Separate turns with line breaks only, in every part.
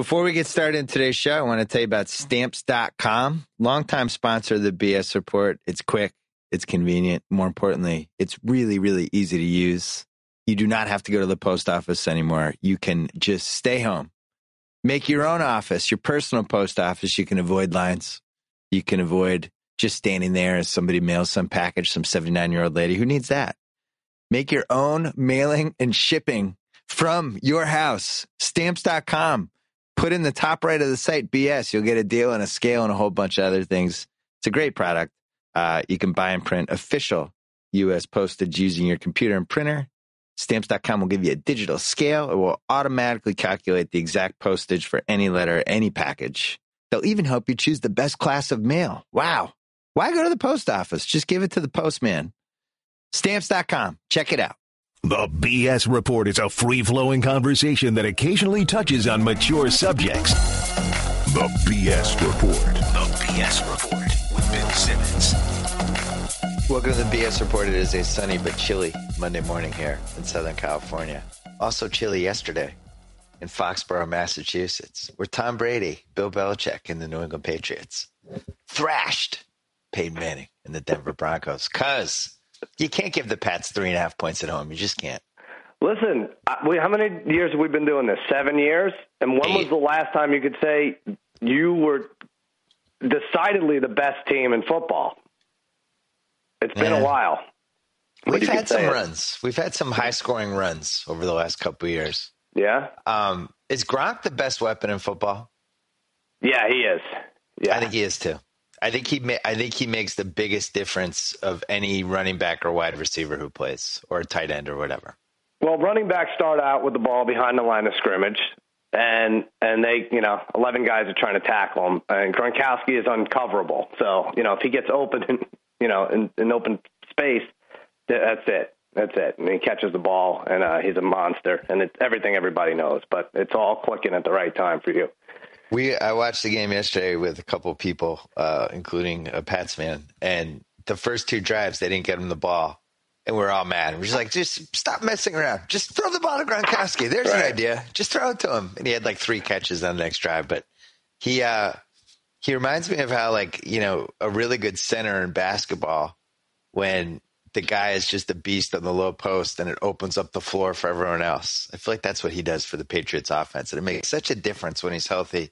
Before we get started in today's show, I want to tell you about stamps.com, longtime sponsor of the BS report. It's quick, it's convenient. More importantly, it's really, really easy to use. You do not have to go to the post office anymore. You can just stay home, make your own office, your personal post office. You can avoid lines. You can avoid just standing there as somebody mails some package, some 79 year old lady. Who needs that? Make your own mailing and shipping from your house. Stamps.com. Put in the top right of the site BS. You'll get a deal and a scale and a whole bunch of other things. It's a great product. Uh, you can buy and print official U.S. postage using your computer and printer. Stamps.com will give you a digital scale. It will automatically calculate the exact postage for any letter, any package. They'll even help you choose the best class of mail. Wow. Why go to the post office? Just give it to the postman. Stamps.com. Check it out.
The BS Report is a free flowing conversation that occasionally touches on mature subjects. The BS Report. The BS Report with Bill Simmons.
Welcome to the BS Report. It is a sunny but chilly Monday morning here in Southern California. Also chilly yesterday in Foxborough, Massachusetts, where Tom Brady, Bill Belichick, and the New England Patriots thrashed Peyton Manning and the Denver Broncos. Cause you can't give the Pats three and a half points at home. You just can't.
Listen, we, how many years have we been doing this? Seven years. And when
Eight.
was the last time you could say you were decidedly the best team in football? It's been
Yeah.
a while.
We've had some
it.
runs. We've had some high scoring runs over the last couple of years.
Yeah,
Um, is Gronk the best weapon in football?
yeah, he is. Yeah,
I think he is too. I think he ma- I think he makes the biggest difference of any running back or wide receiver who plays or a tight end or whatever.
Well, running backs start out with the ball behind the line of scrimmage, and and they, you know, eleven guys are trying to tackle him, and Gronkowski is uncoverable. So you know, if he gets open, in, you know, in, in open space, that's it. That's it. And he catches the ball, and uh, he's a monster, and it's everything everybody knows. But it's all clicking at the right time for you.
We I watched the game yesterday with a couple of people, uh, including a Pats fan, and the first two drives they didn't get him the ball, and we are all mad. We're just like, just stop messing around. Just throw the ball to Gronkowski. There's an idea. Just throw it to him. And he had like three catches on the next drive, but he uh he reminds me of how like you know a really good center in basketball when the guy is just a beast on the low post and it opens up the floor for everyone else. I feel like that's what he does for the Patriots offense. And it makes such a difference when he's healthy.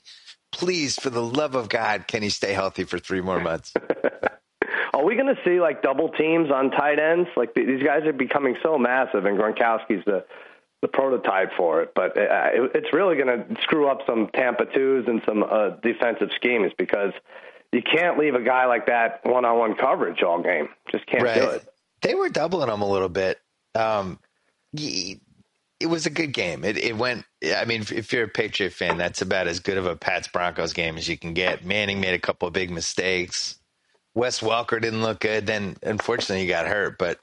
Please, for the love of God, can he stay healthy for three more months?
Are we going to see like double teams on tight ends? Like th- these guys are becoming so massive, and Gronkowski's the the prototype for it. But uh, it, it's really going to screw up some Tampa twos and some uh, defensive schemes because you can't leave a guy like that one on one coverage all game. Just can't do it.
They were doubling him a little bit. Um, it was a good game. It, it went. I mean, if- if you're a Patriot fan, that's about as good of a Pats Broncos game as you can get. Manning made a couple of big mistakes. Wes Welker didn't look good. Then, unfortunately, he got hurt. But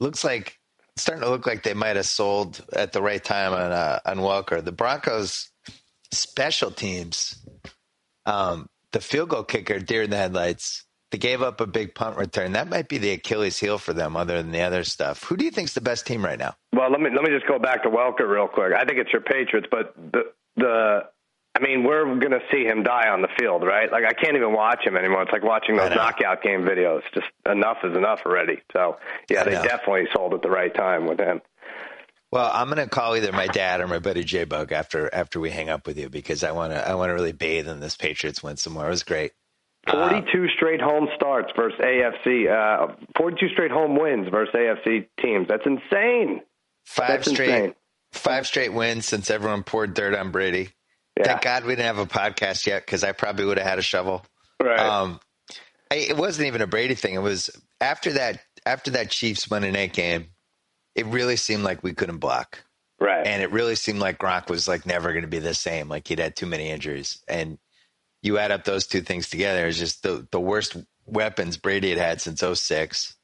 looks like it's starting to look like they might have sold at the right time on uh, on Welker. The Broncos special teams, um, the field goal kicker, deer in the headlights. They gave up a big punt return. That might be the Achilles heel for them, other than the other stuff. Who do you think's the best team right now?
Well, let me let me just go back to Welker real quick. I think it's your Patriots, but the the I mean, we're going to see him die on the field, right? Like I can't even watch him anymore. It's like watching those knockout game videos. Just enough is enough already. So yeah, they definitely sold at the right time with him.
Well, I'm going to call either my dad or my buddy J Bug after after we hang up with you because I want to I want to really bathe in this Patriots win some more. It was great. Uh,
42 straight home starts versus AFC. Uh, 42 straight home wins versus AFC teams. That's insane.
Five
That's
straight
insane.
five straight wins since everyone poured dirt on Brady.
Yeah.
Thank God we didn't have a podcast yet because I probably would have had a shovel.
Right.
Um, I, it wasn't even a Brady thing. It was after that after that Chiefs Monday night game. It really seemed like we couldn't block,
right.
and it really seemed like Gronk was like never going to be the same. Like he'd had too many injuries, and you add up those two things together, it's just the the worst weapons Brady had had since 06.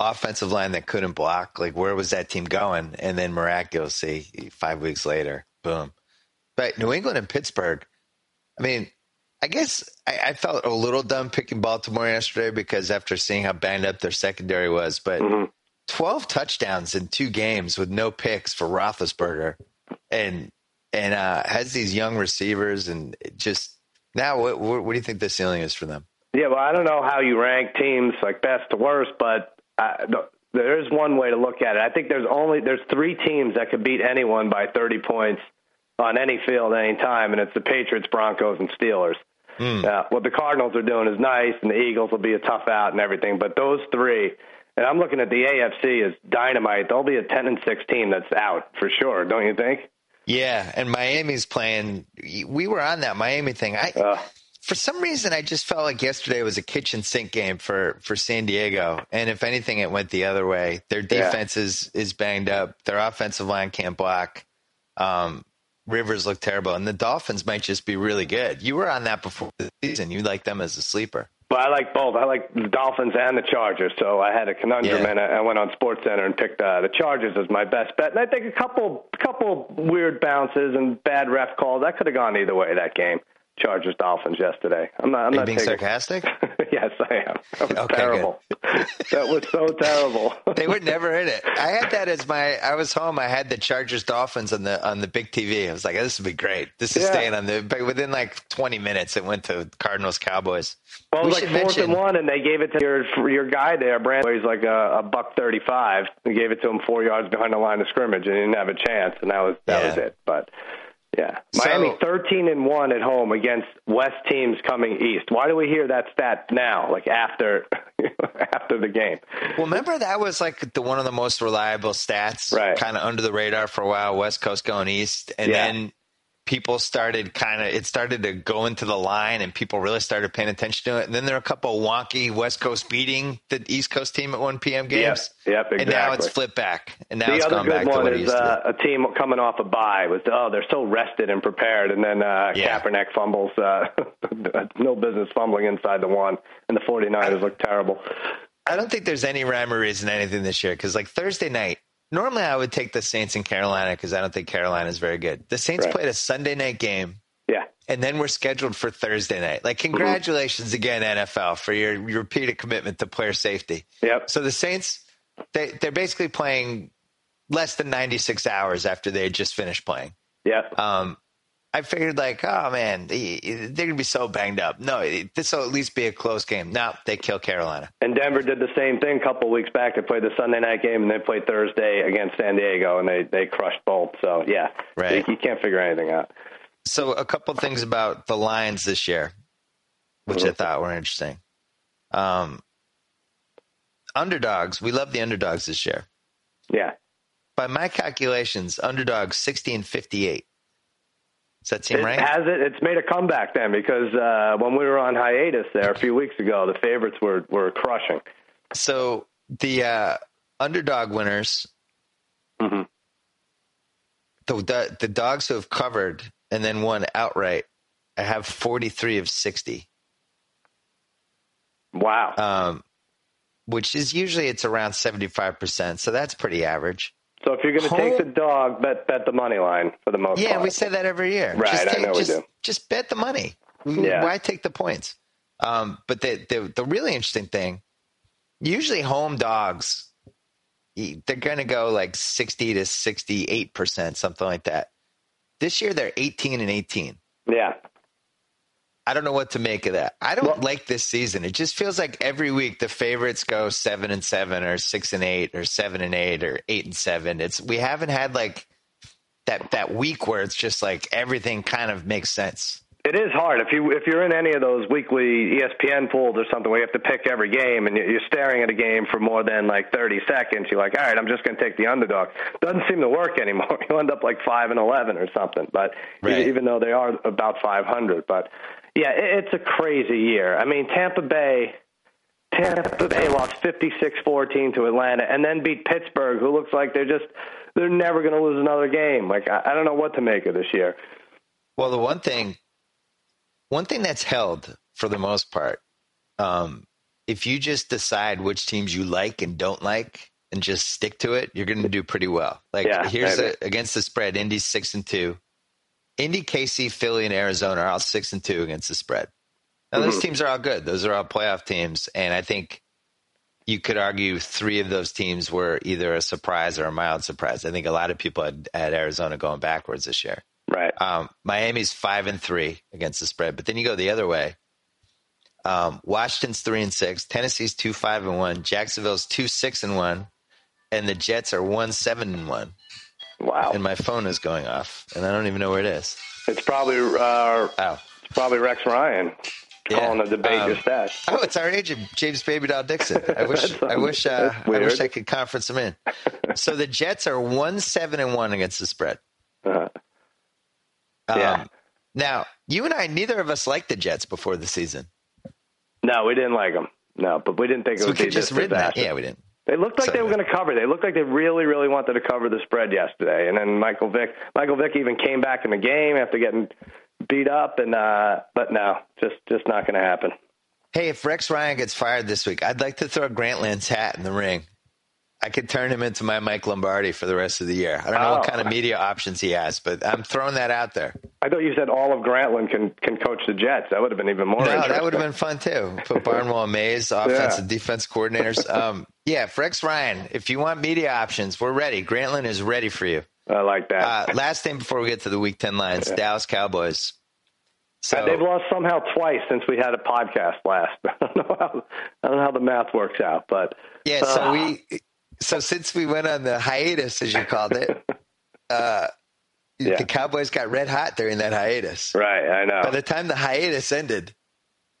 Offensive line that couldn't block. Like where was that team going? And then miraculously, five weeks later, boom. But New England and Pittsburgh. I mean, I guess I, I felt a little dumb picking Baltimore yesterday because after seeing how banged up their secondary was, but
Mhm.
12 touchdowns in two games with no picks for Roethlisberger. And and uh, has these young receivers, and just now, what, what, what do you think the ceiling is for them?
Yeah, well, I don't know how you rank teams like best to worst, but I, there is one way to look at it. I think there's only there's three teams that could beat anyone by 30 points on any field at any time, and it's the Patriots, Broncos, and Steelers. Mm. Uh, what the Cardinals are doing is nice, and the Eagles will be a tough out and everything. But those three, and I'm looking at the AFC as dynamite. They'll be a 10 and 6 team that's out for sure, don't you think?
Yeah, and Miami's playing. We were on that Miami thing. I. Uh, for some reason, I just felt like yesterday was a kitchen sink game for, for San Diego. And if anything, it went the other way. Their defense yeah. is, is banged up. Their offensive line can't block. Um, Rivers look terrible, and the Dolphins might just be really good. You were on that before the season. You like them as a sleeper.
Well, I like both. I like the Dolphins and the Chargers. So I had a conundrum, yeah. and I went on Sports Center and picked uh, the Chargers as my best bet. And I think a couple, couple weird bounces and bad ref calls. That could have gone either way that game. Chargers Dolphins yesterday. I'm not. I'm not
being
taking...
sarcastic.
yes, I am. That was okay, terrible. that was so terrible.
they were never in it. I had that as my. I was home. I had the Chargers Dolphins on the on the big TV. I was like, this would be great. This is yeah. staying on the. But within like 20 minutes, it went to Cardinals Cowboys.
Well, it was we like fourth mention, and one, and they gave it to your your guy there, Brandon. He's like a, a buck thirty-five. They gave it to him four yards behind the line of scrimmage, and he didn't have a chance, and that was that yeah. was it. But yeah, Miami so, 13 and one at home against West teams coming east. Why do we hear that stat now, like after after the game?
Well, remember that was like the one of the most reliable stats,
right?
Kind of under the radar for a while. West Coast going east, and yeah. then people started kind of it started to go into the line and people really started paying attention to it. And then there are a couple wonky west coast beating the east coast team at 1 p.m games
yep, yep exactly.
and now it's flipped back. And now
the
it's
other
gone
good
back
one
to what
is uh, a team coming off a bye was oh they're so rested and prepared. And then uh, yeah. Kaepernick fumbles uh, no business fumbling inside the one. And the 49ers look terrible.
I don't think there's any rhyme or reason anything this year because like Thursday night Normally, I would take the Saints in Carolina because I don't think Carolina is very good. The Saints right. played a Sunday night game.
Yeah.
And then we're scheduled for Thursday night. Like, mm-hmm. congratulations mm-hmm. again, NFL, for your, your repeated commitment to player safety.
Yep.
So the Saints, they, they're basically playing less than 96 hours after they had just finished playing.
Yep.
Um, I figured like, oh man, they, are gonna be so banged up. No, this will at least be a close game. No, they kill Carolina.
And Denver did the same thing a couple weeks back. They played the Sunday night game and they played Thursday against San Diego, and they they crushed both. So yeah,
right.
You, you can't figure anything out.
So a couple things about the Lions this year, which mm-hmm. I thought were interesting. Um, underdogs, we love the underdogs this year.
Yeah.
By my calculations, underdogs sixteen fifty eight. Does that seem
it
right?
Has it? It's made a comeback then because uh, when we were on hiatus there a few weeks ago, the favorites were were crushing.
So the uh, underdog winners,
mm-hmm.
the, the the dogs who have covered and then won outright, I have forty three of sixty.
Wow.
Um, which is usually it's around seventy five percent, so that's pretty average.
So if you're going to take the dog, bet bet the money line for the most part.
yeah,
part.
we say that every year.
Right,
just
take, I know
just,
we do.
Just bet the money.
Yeah.
Why take the points? Um, but the, the the really interesting thing, usually home dogs, they're going to go like sixty to sixty eight percent, something like that. This year they're eighteen and eighteen.
Yeah.
I don't know what to make of that. I don't well, like this season. It just feels like every week the favorites go seven and seven, or six and eight, or seven and eight, or eight and seven. It's we haven't had like that that week where it's just like everything kind of makes sense.
It is hard if you if you're in any of those weekly ESPN pools or something where you have to pick every game and you're staring at a game for more than like 30 seconds. You're like, all right, I'm just going to take the underdog. Doesn't seem to work anymore. You end up like five and 11 or something. But right. even though they are about 500, but yeah, it's a crazy year. I mean, Tampa Bay. Tampa Bay lost 56-14 to Atlanta, and then beat Pittsburgh, who looks like they're just they're never going to lose another game. Like I, I don't know what to make of this year.
Well, the one thing, one thing that's held for the most part, um, if you just decide which teams you like and don't like, and just stick to it, you're going to do pretty well. Like
yeah,
here's a, against the spread, Indy's six and two. Indy, KC, Philly, and Arizona are all six and two against the spread. Now those mm-hmm. teams are all good. Those are all playoff teams, and I think you could argue three of those teams were either a surprise or a mild surprise. I think a lot of people had, had Arizona going backwards this year.
Right.
Um, Miami's five and three against the spread, but then you go the other way. Um, Washington's three and six, Tennessee's two five and one, Jacksonville's two six and one, and the Jets are one seven and one.
Wow.
And my phone is going off, and I don't even know where it is.
It's probably uh,
Oh,
it's probably Rex Ryan
Yeah.
calling to debate
Um,
your stats.
oh, it's our agent, James Baby Doll Dixon. I wish, I
um,
wish, uh, I wish. I could conference him in. So the Jets are one seven and one against the spread.
Uh,
Um,
Yeah.
Now, you and I, neither of us liked the Jets before the season,
no, we didn't like them. No, but we didn't think it
so we
would be
just
this
that. Yeah, we didn't.
They looked like
So-
they were going to cover. They looked like they really, really wanted to cover the spread yesterday. And then Michael Vick, Michael Vick even came back in the game after getting beat up. And uh, but no, just just not going to happen.
Hey, if Rex Ryan gets fired this week, I'd like to throw Grantland's hat in the ring. I could turn him into my Mike Lombardi for the rest of the year. I don't know what
Oh.
kind of media options he has, but I'm throwing that out there.
I thought you said all of Grantland can can coach the Jets. That would have been even more.
No, that would have been fun too. Put Barnwell and Mays, offensive defense coordinators. Um, yeah, Rex Ryan, if you want media options, we're ready. Grantland is ready for you.
I like that.
Uh, last thing before we get to the Week Ten lines, Dallas Cowboys. So
They've lost somehow twice since we had a podcast last. I don't know how I don't know how the math works out, but
yeah, so
uh,
we so since we went on the hiatus, as you called it, uh,
Yeah.
the Cowboys got red hot during that hiatus.
right, I know.
By the time the hiatus ended,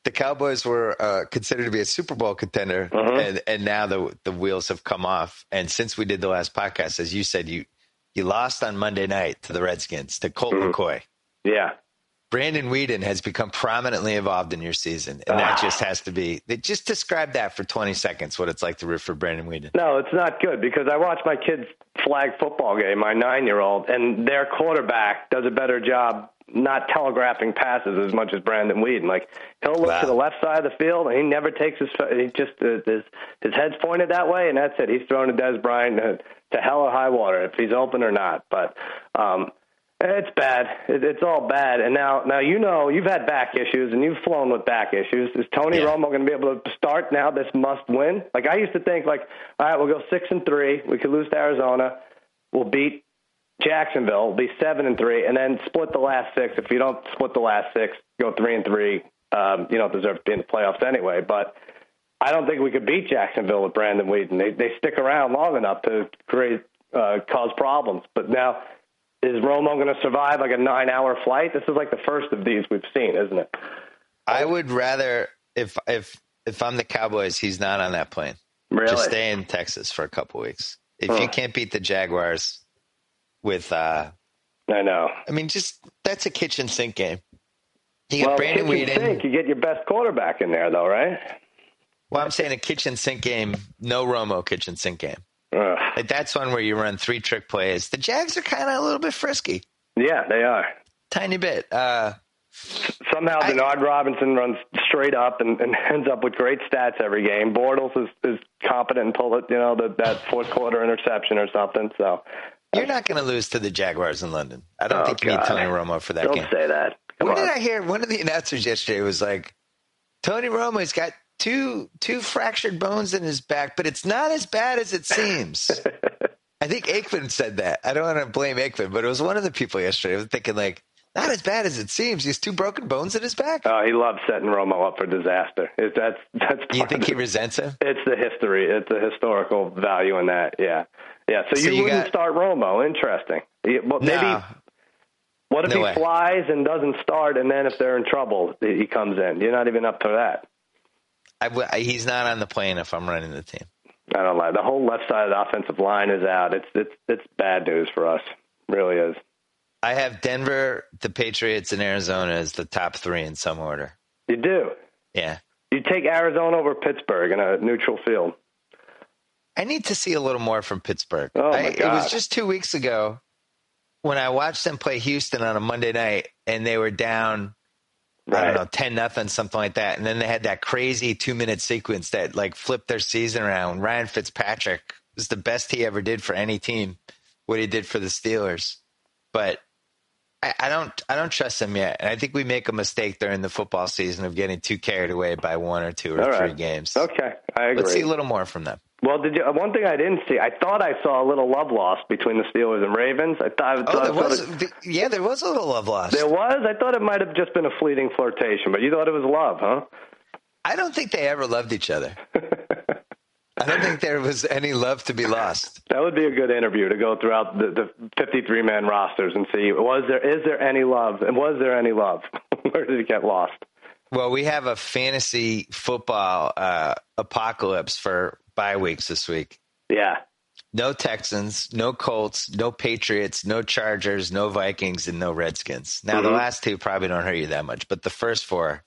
the Cowboys were uh, considered to be a Super Bowl contender,
Mhm.
and and now the the wheels have come off. And since we did the last podcast, as you said, you you lost on Monday night to the Redskins to Colt
Mhm.
McCoy.
yeah,
Brandon Weeden has become prominently involved in your season, and that just has to be. Just describe that for twenty seconds. What it's like to root for Brandon Weeden.
no, it's not good because I watch my kids' flag football game, my nine-year-old, and their quarterback does a better job not telegraphing passes as much as Brandon Weeden. Like he'll look
Wow.
to the left side of the field and he never takes his he just uh, his his head's pointed that way and that's it. He's throwing to Dez Bryant to, to hell or high water if he's open or not. But um it's bad. It's all bad. And now, now you know you've had back issues and you've flown with back issues. Is Tony
Yeah.
Romo going to be able to start now? This must win. Like I used to think, like all right, we'll go six and three. We could lose to Arizona. We'll beat Jacksonville, We'll be seven and three, and then split the last six. If you don't split the last six, go three and three. Um, you don't deserve to be in the playoffs anyway. But I don't think we could beat Jacksonville with Brandon Weeden. They they stick around long enough to create uh, cause problems. But now, is Romo going to survive like a nine hour flight? This is like the first of these we've seen, isn't it?
I would rather if if if I'm the Cowboys, he's not on that plane.
Really?
Just stay in Texas for a couple weeks. If
Huh.
you can't beat the Jaguars with, uh,
I know.
I mean, just that's a kitchen sink game. You get
Well,
Brandon
kitchen
Weeden.
sink, you get your best quarterback in there, though, right?
Well, I'm saying a kitchen sink game, no Romo kitchen sink game. Like that's one where you run three trick plays. The Jags are kind of a little bit frisky,
Yeah, they are.
tiny bit. Uh,
Somehow
I-
Denard Robinson runs straight up and, and ends up with great stats every game. Bortles is, is competent and pull it, you know, the, that fourth quarter interception or something. So
you're not going to lose to the Jaguars in London. I don't
Oh,
think you need Tony Romo for that game.
don't
game.
say that. Come
What
on.
did I hear? One of the announcers yesterday was like, Tony Romo's got two two fractured bones in his back, but it's not as bad as it seems. I think Aikman said that. I don't want to blame Aikman, but it was one of the people yesterday. I was thinking like, not as bad as it seems. He has two broken bones in his back.
Oh, he loves setting Romo up for disaster. It, that's that's.
Do you think he
it.
resents him?
It's the history. It's the historical value in that. Yeah, yeah. So,
So
you,
you
wouldn't
got-
start Romo. Interesting. Well, maybe.
No.
What if
No
he
way.
flies and doesn't start, and then if they're in trouble, he comes in? You're not even up for that.
I w- I- he's not on the plane if I'm running the team.
I don't lie. The whole left side of the offensive line is out. It's it's it's bad news for us. really is.
I have Denver, the Patriots, and Arizona as the top three in some order.
You do.
Yeah.
You take Arizona over Pittsburgh in a neutral field.
I need to see a little more from Pittsburgh.
Oh, my
I, it was just two weeks ago when I watched them play Houston on a Monday night, and they were down. I don't know, ten nothing, something like that, and then they had that crazy two minute sequence that like flipped their season around. Ryan Fitzpatrick was the best he ever did for any team. What he did for the Steelers, but I, I don't, I don't trust him yet. And I think we make a mistake during the football season of getting too carried away by one or two or
All
three
right.
games.
Okay, I agree.
Let's see a little more from them.
Well, did you? Uh, one thing I didn't see, I thought I saw a little love lost between the Steelers and Ravens. I thought, I
Oh,
thought
there was.
it,
yeah, there was a little love lost.
there was. I thought it might have just been a fleeting flirtation, but you thought it was love, huh?
I don't think they ever loved each other. I don't think there was any love to be lost.
That would be a good interview to go throughout the, the 53 man rosters and see was there is there any love and was there any love? Where did it get lost?
Well, we have a fantasy football uh, apocalypse for bye weeks this week.
Yeah.
No Texans, no Colts, no Patriots, no Chargers, no Vikings, and no Redskins. Now, the
Mhm.
last two probably don't hurt you that much, but the first four,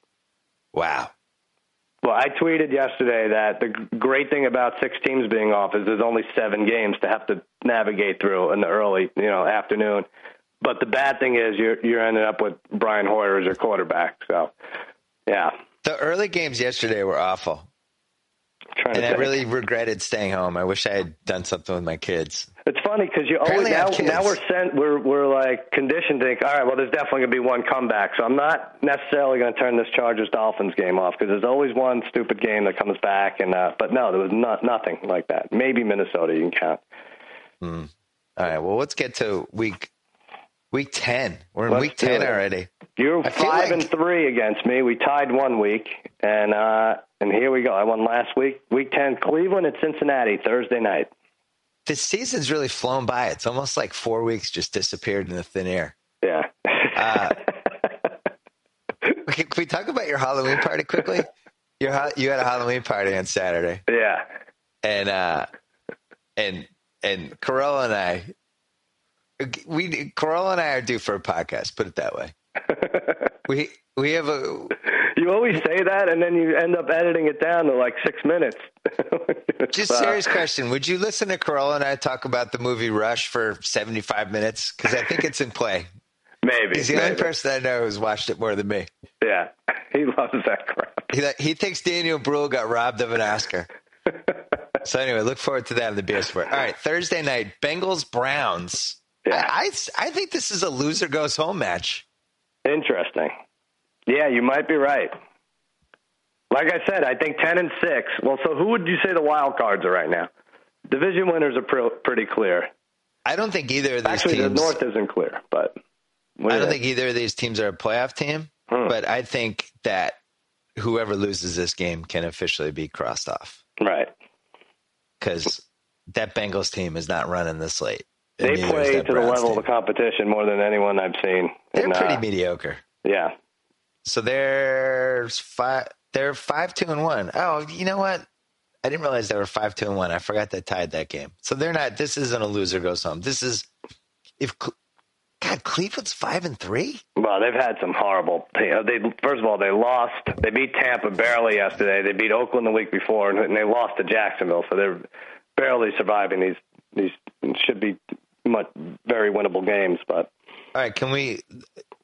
wow.
Well, I tweeted yesterday that the great thing about six teams being off is there's only seven games to have to navigate through in the early, you know, afternoon. But the bad thing is you're you're ending up with Brian Hoyer as your quarterback. So, yeah,
The early games yesterday were awful,
trying
and I really regretted staying home. I wish I had done something with my kids.
It's funny because you always
Apparently
now, now we're sent we're we're like conditioned to think all right well there's definitely gonna be one comeback. So I'm not necessarily gonna turn this Chargers Dolphins game off because there's always one stupid game that comes back and uh, but no there was not nothing like that. Maybe Minnesota you can count.
All right, well, let's get to week week ten. We're in
Let's
week ten already.
You're five
like-
and three against me we tied one week and uh and here we go I won last week week ten Cleveland at Cincinnati Thursday night
This season's really flown by. It's almost like four weeks just disappeared in the thin air.
yeah
Uh, Can can we talk about your Halloween party quickly? Your you had a Halloween party on Saturday,
yeah
and uh, and and Carolla and I, we Carolla and I are due for a podcast. Put it that way. We we have a
You always say that, and then you end up editing it down to like six minutes.
Just
uh,
serious question. Would you listen to Carolla and I talk about the movie Rush for seventy five minutes? Because I think it's in play.
Maybe.
He's the only person I know who's watched it more than me.
Yeah, he loves that crap.
He, he thinks Daniel Bruhl got robbed of an Oscar. so anyway, look forward to that in the BS Sport. All right, Thursday night, Bengals Browns.
Yeah.
I, I I think this is a loser goes home match.
Interesting. Yeah, you might be right. Like I said, I think ten and six. Well, so who would you say the wild cards are right now? Division winners are pre- pretty clear.
I don't think either of these
Actually,
teams.
the North isn't clear, but
I
do
don't think either of these teams are a playoff team.
Hmm.
But I think that whoever loses this game can officially be crossed off
right.
because that Bengals team is not running this late.
They play to the
Browns
level of the competition more than anyone I've seen.
They're
And,
pretty
uh,
mediocre.
Yeah.
So there's five. They're five two and one. Oh, you know what? I didn't realize they were five two and one. I forgot they tied that game. So they're not. This isn't a loser goes home. This is if God Cleveland's five and three.
Well, they've had some horrible. They, they first of all they lost. They beat Tampa barely yesterday. They beat Oakland the week before, and, and they lost to Jacksonville. So they're barely surviving these. These should be much very winnable games, but
All right, can we?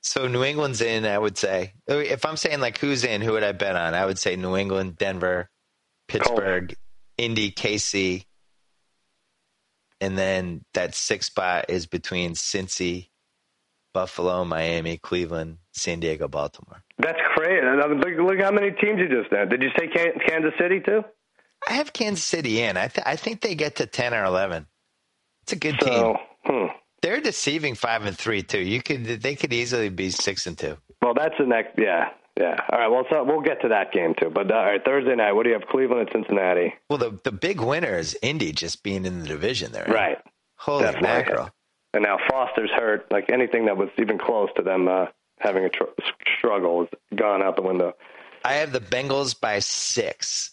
So New England's in. I would say if I'm saying like who's in, who would I bet on? I would say New England, Denver, Pittsburgh, Indy, KC, and then that sixth spot is between Cincy, Buffalo, Miami, Cleveland, San Diego, Baltimore.
that's crazy. Look, look how many teams you just named. Did you say Kansas City too?
I have Kansas City in. I th- I think they get to ten or eleven. It's a good team.
Hmm.
They're deceiving five and three too. You could they could easily be six and two.
well, that's the next. Yeah, yeah. All right. Well, so we'll get to that game too. But uh, all right, Thursday night. What do you have? Cleveland and Cincinnati.
Well, the the big winner is Indy just being in the division there.
Right.
Holy
Definitely.
mackerel!
And now Foster's hurt. Like anything that was even close to them uh, having a tr- struggle has gone out the window.
I have the Bengals by six.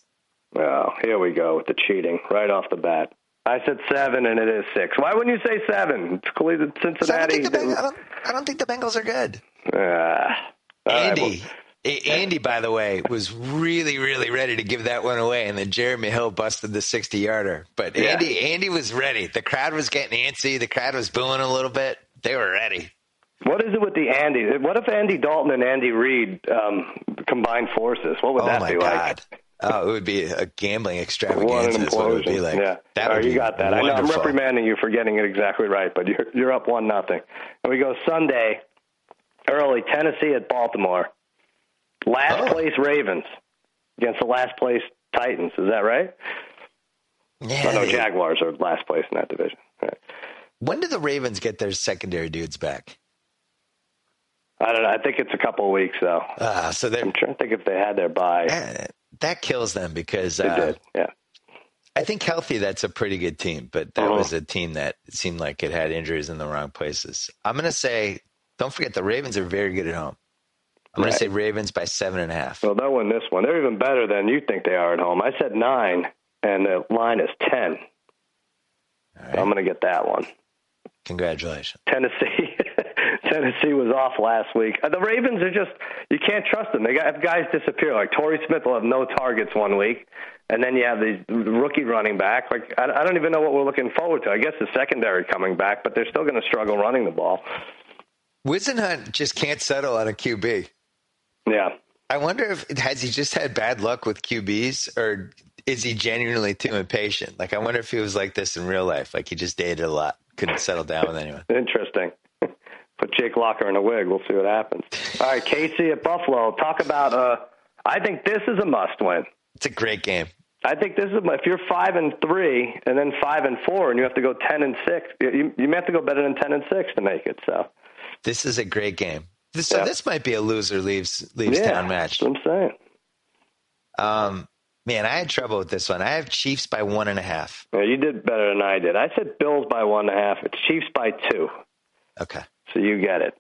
Oh, here we go with the cheating right off the bat. I said seven, and it is six. Why wouldn't you say seven? It's Cleveland,
'Cause I don't,
Cincinnati.
think the Beng- I, don't, I don't think the Bengals are good.
Ah. All right,
Andy, A- Andy, by the way, was really, really ready to give that one away, and then Jeremy Hill busted the sixty-yarder. But
Yeah.
Andy, Andy was ready. The crowd was getting antsy. The crowd was booing a little bit. They were ready.
what is it with the Andy? What if Andy Dalton and Andy Reid um, combined forces? What would
oh
that
my
be
god!
like?
Oh, it would be a gambling
What
extravaganza.
an
Is what it would be like.
Yeah.
That
right, you
be
got that. I know I'm reprimanding you for getting it exactly right, but you're you're up one nothing. And we go Sunday early Tennessee at Baltimore. Last
Oh.
place Ravens against the last place Titans. Is that right? Yeah. Oh, no, Jaguars are last place in that division. Right.
When do the Ravens get their secondary dudes back?
I don't know. I think it's a couple of weeks though.
Uh, so
I'm trying to think if they had their bye.
That kills them because
uh, did. Yeah.
I think healthy, that's a pretty good team, but that uh-huh. was a team that seemed like it had injuries in the wrong places. I'm going to say, don't forget the Ravens are very good at home. I'm right. going to say Ravens by seven and a half.
Well, they'll win this one. They're even better than you think they are at home. I said nine, and the line is ten. Right. So I'm going to get that one.
Congratulations.
Tennessee. Tennessee was off last week. Uh, the Ravens are just you can't trust them. They got have guys disappear. Like Torrey Smith will have no targets one week, and then you have the rookie running back. Like I, I don't even know what we're looking forward to. I guess the secondary coming back, but they're still going to struggle running the ball.
Whisenhunt just can't settle on a QB.
Yeah.
I wonder if has he just had bad luck with QBs or is he genuinely too impatient? Like I wonder if he was like this in real life, like he just dated a lot, couldn't settle down with anyone.
Interesting. Put Jake Locker in a wig. We'll see what happens. All right, Casey at Buffalo. Talk about. Uh, I think this is a must-win.
It's a great game.
I think this is if you're five and three, and then five and four, and you have to go ten and six. You, you may have to go better than ten and six to make it. So
this is a great game. So yeah. this might be a loser leaves leaves
yeah,
town match.
I'm saying.
Um, man, I had trouble with this one. I have Chiefs by one and a half.
Yeah, you did better than I did. I said Bills by one and a half. It's Chiefs by two.
Okay.
So you get it.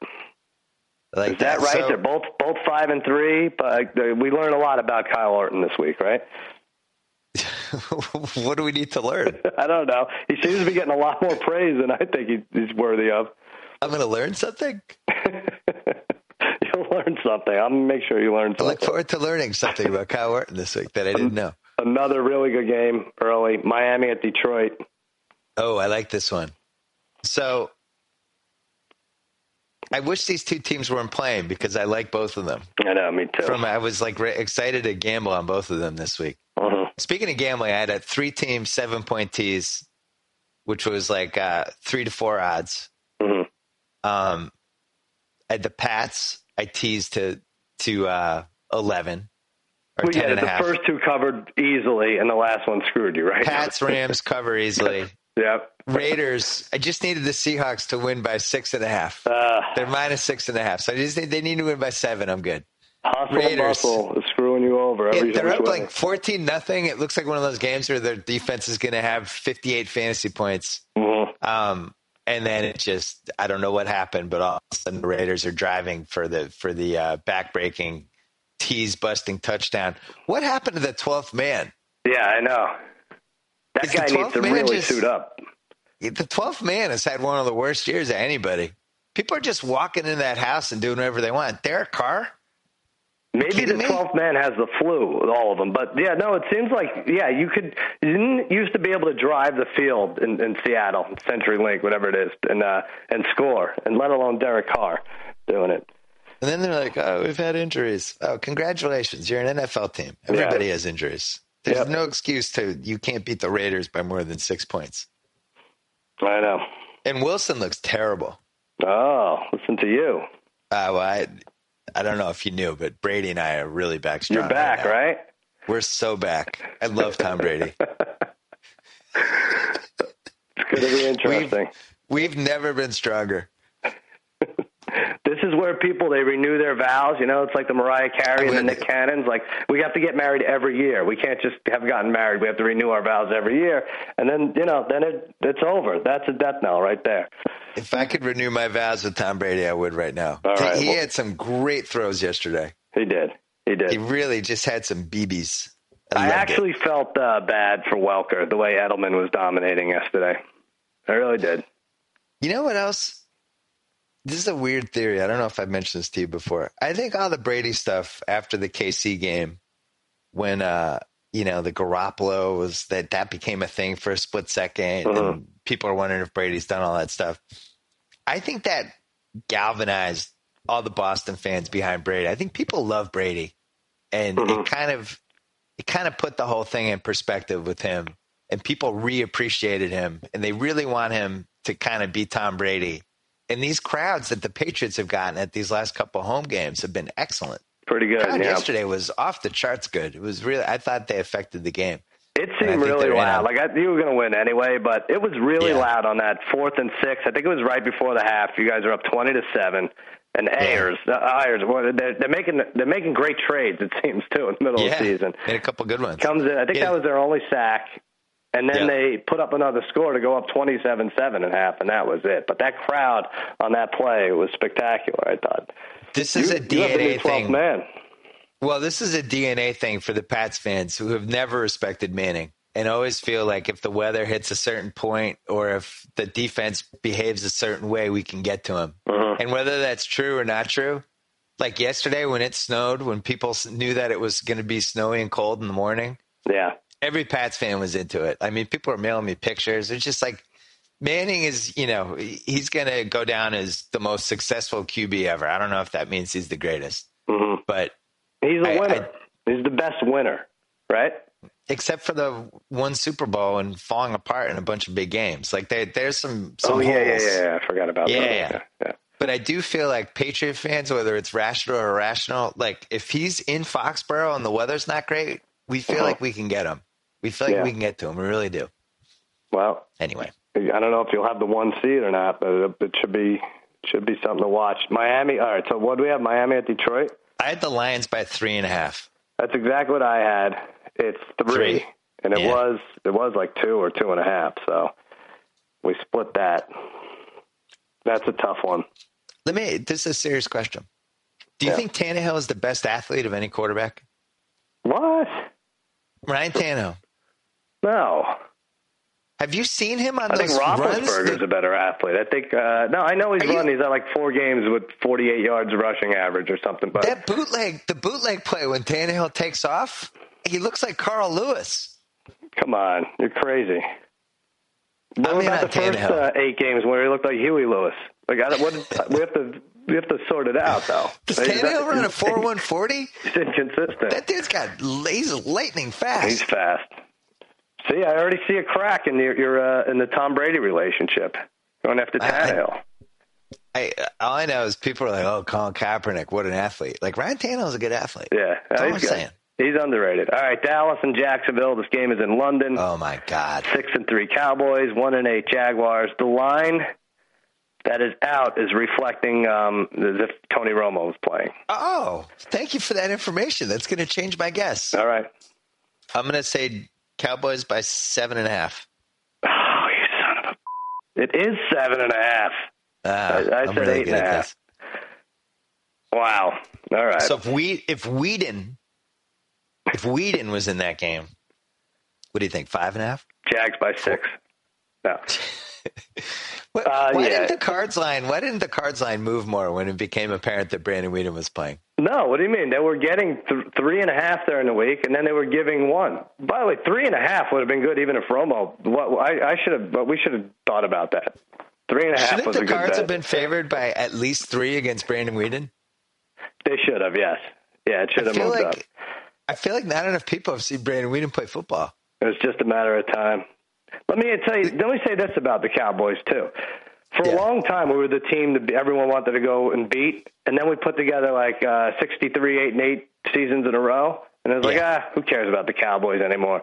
Like
Is that, that right? So, They're both both five and three, but we learned a lot about Kyle Orton this week, right?
what do we need to learn?
I don't know. He seems to be getting a lot more praise than I think he, he's worthy of.
I'm going to learn something.
You'll learn something. I'm going to make sure you learn something. I
look forward to learning something about Kyle Orton this week that I didn't know.
Another really good game early. Miami at Detroit.
Oh, I like this one. So I wish these two teams weren't playing because I like both of them.
I know, me too.
From I was like re- excited to gamble on both of them this week.
Uh-huh.
Speaking of gambling, I had a three team seven point tease, which was like uh, three to four odds.
Mm-hmm.
Um, at the Pats, I teased to to uh, eleven. Or
well, yeah, the
half.
first two covered easily, and the last one screwed you, right?
Pats Rams cover easily.
yep.
Raiders. I just needed the Seahawks to win by six and a half.
Uh,
They're minus six and a half, so I just they need to win by seven. I'm good.
Hustle Raiders is screwing you over. Every
they're up way. like fourteen nothing. It looks like one of those games where their defense is going to have 58 fantasy points.
Mm-hmm.
Um, and then it just I don't know what happened, but all of a sudden the Raiders are driving for the for the uh, backbreaking tease busting touchdown. What happened to the twelfth man?
Yeah, I know. That guy needs to really just, suit up.
The twelfth man has had one of the worst years of anybody. People are just walking in that house and doing whatever they want. Derek Carr,
Maybe the twelfth man has the flu, all of them. But yeah, no, it seems like yeah, you could you didn't used to be able to drive the field in, in Seattle, CenturyLink, whatever it is, and uh, and score, and let alone Derek Carr doing it.
And then they're like, "Oh, we've had injuries. Oh, congratulations, you're an NFL team. Everybody yeah. has injuries. There's yep. no excuse to you can't beat the Raiders by more than six points."
I know.
And Wilson looks terrible.
Oh, listen to you.
Uh, well, I, I don't know if you knew, but Brady and I are really back strong.
You're back,
right?
right?
We're so back. I love Tom Brady.
it's going to be interesting.
We've, we've never been stronger.
This is where people they renew their vows. You know, it's like the Mariah Carey and the Nick Cannons. Like we have to get married every year. We can't just have gotten married. We have to renew our vows every year, and then you know, then it it's over. That's a death knell right there.
If I could renew my vows with Tom Brady, I would right now.
All right,
he
well,
had some great throws yesterday.
He did. He did.
He really just had some BBs.
I, I actually it. felt uh, bad for Welker the way Edelman was dominating yesterday. I really did.
You know what else? This is a weird theory. I don't know if I've mentioned this to you before. I think all the Brady stuff after the KC game, when uh, you know the Garoppolo was that that became a thing for a split 2nd uh-huh. and people are wondering if Brady's done all that stuff. I think that galvanized all the Boston fans behind Brady. I think people love Brady, and uh-huh. it kind of it kind of put the whole thing in perspective with him, and people reappreciated him, and they really want him to kind of be Tom Brady and these crowds that the Patriots have gotten at these last couple home games have been excellent.
Pretty good. Yeah.
yesterday was off the charts good. It was really. I thought they affected the game.
It seemed really loud. Like I, you were going to win anyway, but it was really yeah. loud on that fourth and six. I think it was right before the half. You guys are up twenty to seven, and Ayers, yeah. uh, Ayers, well, they're, they're making they're making great trades. It seems too in the middle
yeah.
of the season.
Made a couple good ones.
Comes in. I think that was their only sack, and then they put up another score to go up twenty-seven seven and a half, and that was it. But that crowd on that play was spectacular. I thought.
This is you, a DNA thing.
Man.
Well, this is a DNA thing for the Pats fans who have never respected Manning and always feel like if the weather hits a certain point or if the defense behaves a certain way, we can get to him. Uh-huh. And whether that's true or not true, like yesterday when it snowed, when people knew that it was going to be snowy and cold in the morning,
yeah,
every Pats fan was into it. I mean, people are mailing me pictures. It's just like Manning is, you know, he's going to go down as the most successful QB ever. I don't know if that means he's the greatest, mm-hmm. but
he's a winner. I, he's the best winner, right?
except for the one Super Bowl and falling apart in a bunch of big games. Like there, there's some. some
oh yeah, yeah, yeah, yeah, I forgot about
yeah,
that.
Yeah. yeah. But I do feel like Patriot fans, whether it's rational or irrational, like if he's in Foxborough and the weather's not great, we feel uh-huh. like we can get him. We feel like yeah. we can get to him. We really do.
Well,
anyway,
I don't know if you'll have the one seed or not, but it should be should be something to watch. Miami. All right. So what do we have? Miami at Detroit.
I had the Lions by three and a half.
That's exactly what I had. It's three, three. and it yeah. was it was like two or two and a half. So we split that. That's a tough one.
Let me. This is a serious question. Do you yeah. think Tannehill is the best athlete of any quarterback?
What?
Ryan Tannehill.
No.
Have you seen him on
I
those
think Roethlisberger's a better athlete. I think. Uh, no, I know he's run. You, he's at like four games with 48 yards rushing average or something. But
that bootleg, the bootleg play when Tannehill takes off, he looks like Carl Lewis.
Come on, you're crazy. What I mean, about the first uh, eight games where he looked like Huey Lewis? Like, I, what, we have to we have to sort it out, though.
Does Tannehill run a four one forty?
He's inconsistent.
That dude's got he's lightning fast.
He's fast. See, I already see a crack in your, your uh, in the Tom Brady relationship going after Tannehill.
I, I, all I know is people are like, "Oh, Colin Kaepernick, what an athlete!" Like Ryan Tannehill's a good athlete.
Yeah,
That's
all
I'm good. saying.
He's underrated. All right, Dallas and Jacksonville. This game is in London.
Oh my God!
Six and three Cowboys, one and eight Jaguars. The line that is out is reflecting um, as if Tony Romo was playing.
Oh, thank you for that information. That's going to change my guess.
All right,
I'm going to say Cowboys by seven and a half.
Oh, you son of a! It is seven and a half.
Ah, I, I said really eight and a half.
Wow. All right.
So if we if Weeden if Weeden was in that game, what do you think? Five and a half?
Jags by six. No.
what, uh, why yeah. didn't the cards line? Why didn't the cards line move more when it became apparent that Brandon Weeden was playing?
No, what do you mean? They were getting th- three and a half during the week, and then they were giving one. By the way, three and a half would have been good even if Romo. What I, I should have, but we should have thought about that. Three and a half.
Shouldn't
was
the
a
Cards
bet.
have been favored by at least three against Brandon Weeden?
They should have. Yes. Yeah, it should have moved
like,
up.
I feel like not enough people have seen Brandon Weeden play football.
It was just a matter of time. Let me tell you. Let me say this about the Cowboys too. For yeah. a long time, we were the team that everyone wanted to go and beat, and then we put together like uh, 63, eight, and eight seasons in a row. And it was like, yeah. ah, who cares about the Cowboys anymore?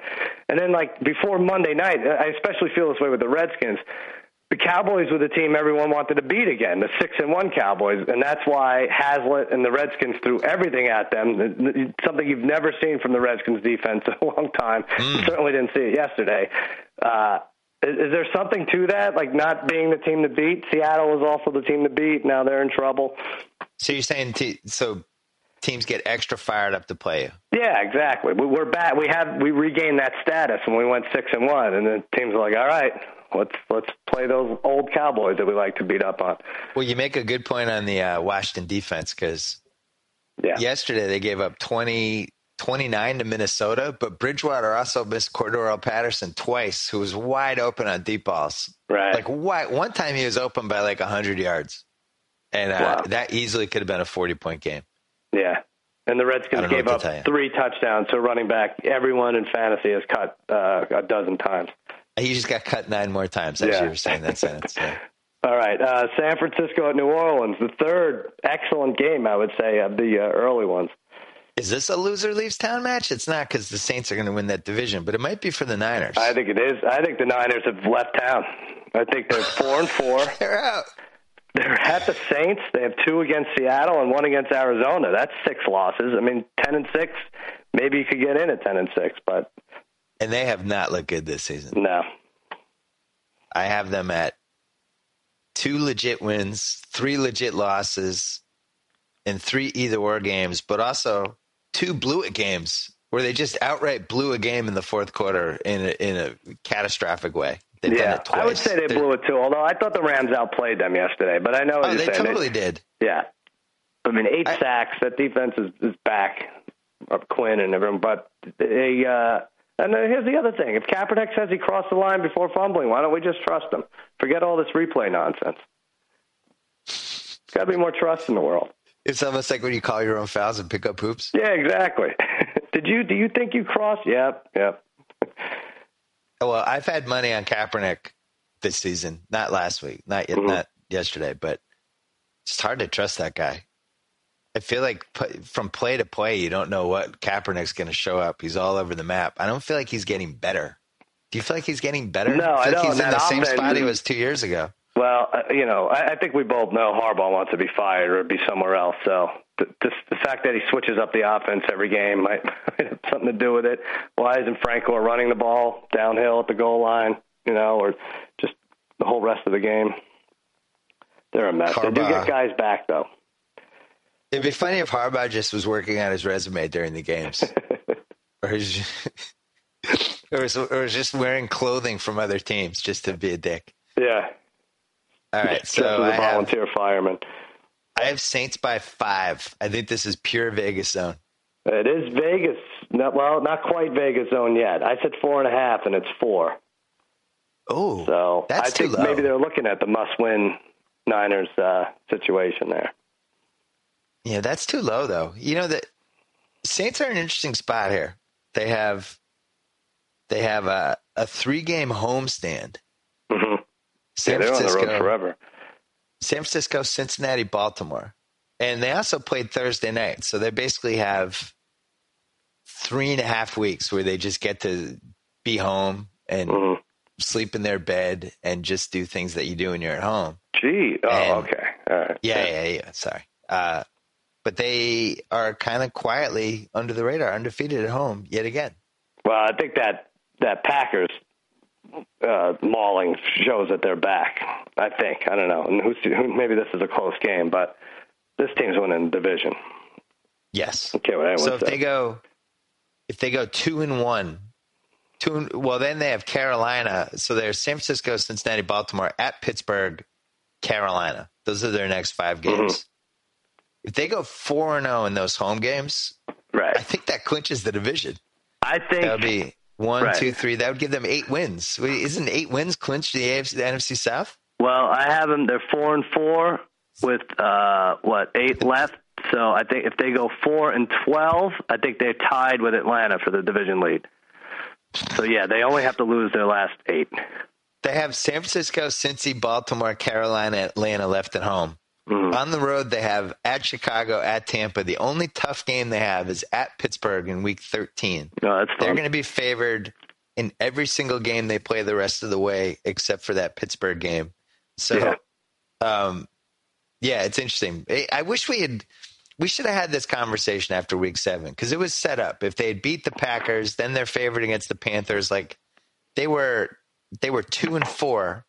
And then, like before Monday night, I especially feel this way with the Redskins the Cowboys were the team everyone wanted to beat again, the six and one Cowboys, and that's why Haslett and the Redskins threw everything at them. Something you've never seen from the Redskins defense in a long time. Mm. Certainly didn't see it yesterday. Uh, is, is there something to that, like not being the team to beat? Seattle was also the team to beat. Now they're in trouble.
So you're saying t- so teams get extra fired up to play you?
Yeah, exactly. We, we're back. We have we regained that status when we went six and one, and the teams are like, all right let's let's play those old Cowboys that we like to beat up on.
Well, you make a good point on the uh, Washington defense because yeah. yesterday they gave up 20, 29 to Minnesota, but Bridgewater also missed Cordarrelle Patterson twice, who was wide open on deep balls.
Right,
like why, one time he was open by like hundred yards, and uh, wow. that easily could have been a forty point game.
Yeah. And the Redskins gave up three touchdowns to running back. Everyone in fantasy has cut uh, a dozen times.
He just got cut nine more times. As yeah. you were saying that sentence. Yeah.
All right, uh, San Francisco at New Orleans, the third excellent game, I would say, of the uh, early ones.
Is this a loser leaves town match? It's not because the Saints are going to win that division, but it might be for the Niners.
I think it is. I think the Niners have left town. I think they're four and four.
They're out.
They're at the Saints. They have two against Seattle and one against Arizona. That's six losses. I mean, ten and six. Maybe you could get in at ten and six, but
and they have not looked good this season.
No,
I have them at two legit wins, three legit losses, and three either or games, but also two blew it games where they just outright blew a game in the fourth quarter in a, in a catastrophic way.
They've yeah, I would say they They're, blew it too. Although I thought the Rams outplayed them yesterday, but I know
oh, they
saying.
totally did.
Yeah, I mean eight I, sacks. That defense is, is back of Quinn and everyone, but they. Uh, and here's the other thing: if Kaepernick says he crossed the line before fumbling, why don't we just trust him? Forget all this replay nonsense. There's got to be more trust in the world.
It's almost like when you call your own fouls and pick up hoops.
Yeah, exactly. Did you? Do you think you crossed? Yep, yep.
Well, I've had money on Kaepernick this season, not last week, not yet, mm-hmm. not yesterday, but it's hard to trust that guy. I feel like from play to play, you don't know what Kaepernick's going to show up. He's all over the map. I don't feel like he's getting better. Do you feel like he's getting better?
No, I,
I
don't.
He's in the same spot he was two years ago.
Well, uh, you know, I, I think we both know Harbaugh wants to be fired or be somewhere else. So the, the, the fact that he switches up the offense every game might, might have something to do with it. Why isn't Frank Gore running the ball downhill at the goal line? You know, or just the whole rest of the game. They're a mess. Harbaugh. They do get guys back though.
It'd be funny if Harbaugh just was working on his resume during the games, or, his, or, was, or was just wearing clothing from other teams just to be a dick.
Yeah.
All right. So
a volunteer
have,
fireman.
I have Saints by five. I think this is pure Vegas zone.
It is Vegas. Not, well, not quite Vegas zone yet. I said four and a half, and it's four.
Oh,
so
that's
I think maybe they're looking at the must-win Niners uh, situation there.
Yeah, that's too low, though. You know that Saints are an interesting spot here. They have they have a, a three game homestand.
Mm-hmm.
San
yeah, they're
Francisco,
on the road forever.
San Francisco, Cincinnati, Baltimore, and they also played Thursday night. So they basically have three and a half weeks where they just get to be home and mm-hmm. sleep in their bed and just do things that you do when you're at home.
Gee, oh, and, okay, right.
Yeah, yeah, yeah. Sorry. Uh, but they are kind of quietly under the radar, undefeated at home yet again.
Well, I think that that Packers uh, mauling shows that they're back. I think I don't know, and who's maybe this is a close game, but this team's winning the division.
Yes.
Okay. Well,
so if
that?
they go, if they go two and one, two and, well, then they have Carolina. So there's San Francisco, Cincinnati, Baltimore, at Pittsburgh, Carolina. Those are their next five games. Mm-hmm. If they go four and zero oh in those home games,
right?
I think that clinches the division.
I think
that would be one, right. two, three. That would give them eight wins. Isn't eight wins clinch the AFC, the NFC South?
Well, I have them. They're four and four with uh, what eight left. So I think if they go four and twelve, I think they're tied with Atlanta for the division lead. So yeah, they only have to lose their last eight.
They have San Francisco, Cincy, Baltimore, Carolina, Atlanta left at home. Mm-hmm. On the road, they have at Chicago, at Tampa. The only tough game they have is at Pittsburgh in Week 13.
No, that's
They're going to be favored in every single game they play the rest of the way, except for that Pittsburgh game. So, yeah, um, yeah it's interesting. I wish we had. We should have had this conversation after Week Seven because it was set up. If they had beat the Packers, then they're favored against the Panthers. Like they were, they were two and four,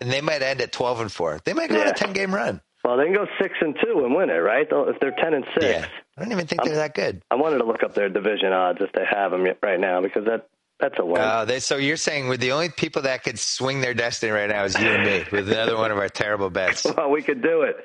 and they might end at twelve and four. They might go yeah. on a ten game run.
Well, they can go six and two and win it, right? If they're ten and six.
Yeah. I don't even think I'm, they're that good.
I wanted to look up their division odds if they have them right now because that that's a win.
Uh, they, so you're saying with the only people that could swing their destiny right now is you and me with another one of our terrible bets.
Well, we could do it.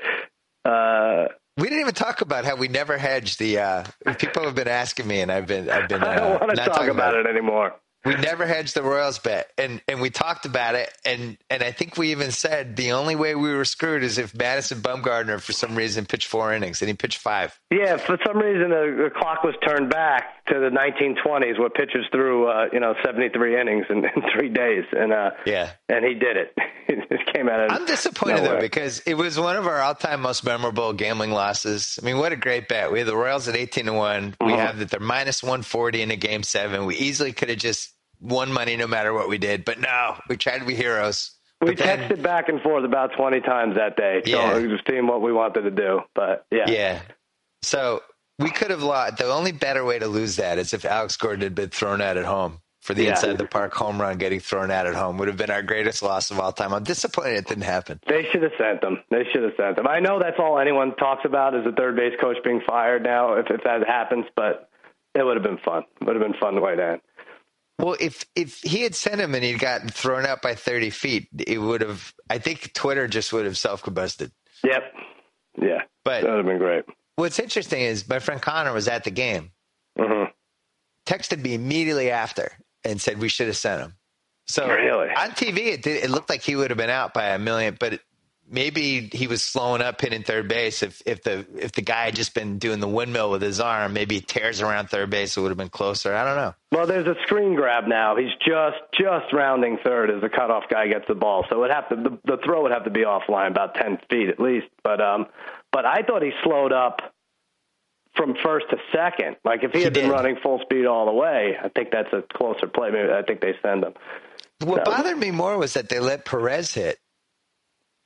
Uh,
we didn't even talk about how we never hedged the. Uh, people have been asking me, and I've been, I've been. Uh,
I don't want to talk about, about it anymore.
We never hedged the Royals bet, and and we talked about it, and and I think we even said the only way we were screwed is if Madison Bumgarner for some reason pitched four innings, and he pitched five.
Yeah, for some reason the, the clock was turned back to the 1920s, where pitchers threw uh, you know 73 innings in, in three days, and uh,
yeah,
and he did it. it came out of.
I'm disappointed
nowhere.
though because it was one of our all-time most memorable gambling losses. I mean, what a great bet! We had the Royals at 18 to one. We
Mhm.
have that they're minus 140 in a game seven. We easily could have just won money no matter what we did, but no, we tried to be heroes.
We
then-
texted back and forth about 20 times that day,
Yeah.
the team what we wanted to do. But yeah,
Yeah. So we could have lost. The only better way to lose that is if Alex Gordon had been thrown out at home for the
Yeah.
inside the park home run getting thrown out at home would have been our greatest loss of all time. I'm disappointed it didn't happen.
They should have sent them. They should have sent them. I know that's all anyone talks about is the third base coach being fired now. If if that happens, but it would have been fun. It would have been fun to way down.
Well, if if he had sent him and he'd gotten thrown out by 30 feet, it would have. I think Twitter just would have self combusted.
Yep. Yeah.
But-
that would have been great.
What's interesting is my friend Connor was at the game,
hmm
texted me immediately after and said we should have sent him. So
Really?
on TV, it, did, it looked like he would have been out by a million, but it, maybe he was slowing up hitting third base. If if the if the guy had just been doing the windmill with his arm, maybe he tears around third base, it would have been closer. I don't know.
Well, there's a screen grab now. He's just just rounding third as the cutoff guy gets the ball. So it have to the, the throw would have to be offline about ten feet at least. But um, but I thought he slowed up from first to second. Like if he,
He
had been
did.
running full speed all the way, I think that's a closer play. Maybe I think they send him.
What
So-
bothered me more was that they let Perez hit.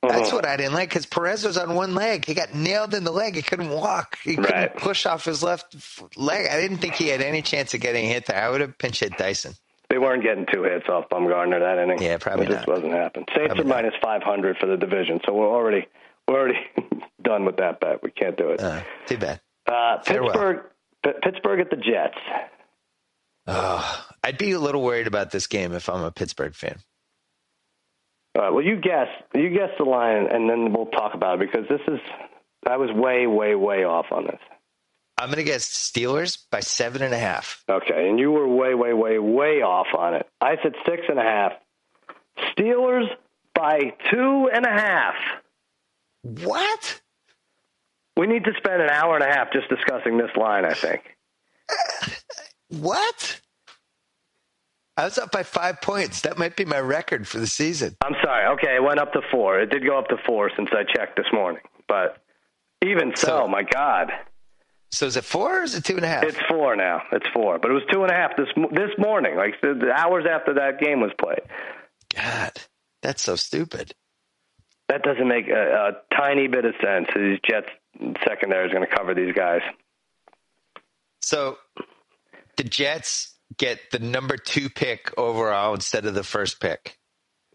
That's
Mhm.
what I didn't like because Perez was on one leg. He got nailed in the leg. He couldn't walk. He couldn't
Right.
push off his left leg. I didn't think he had any chance of getting hit there. I would have pinch hit Dyson.
They weren't getting two hits off Bumgarner that inning.
Yeah, probably
It just
not.
wasn't happening. Saints
Probably
are minus five hundred for the division, so we're already we're already done with that bet. We can't do it.
Uh, too bad.
Uh. Pittsburgh, P- Pittsburgh at the Jets.
Oh, I'd be a little worried about this game if I'm a Pittsburgh fan.
All right. Well, you guess. You guess the line, and then we'll talk about it because this is. I was way, way, way off on this.
I'm going to guess Steelers by seven and a half.
Okay, and you were way, way, way, way off on it. I said six and a half. Steelers by two and a half.
What?
We need to spend an hour and a half just discussing this line. I think.
What? I was up by five points. That might be my record for the season.
I'm sorry. Okay, it went up to four. It did go up to four since I checked this morning. But even so,
So-
my God,
So is it four or is it two and a half?
it's four now. It's four, but it was two and a half this this morning, like the, the hours after that game was played.
God, that's so stupid.
That doesn't make a, a tiny bit of sense. These Jets secondary is going to cover these guys.
So the Jets get the number two pick overall instead of the first pick.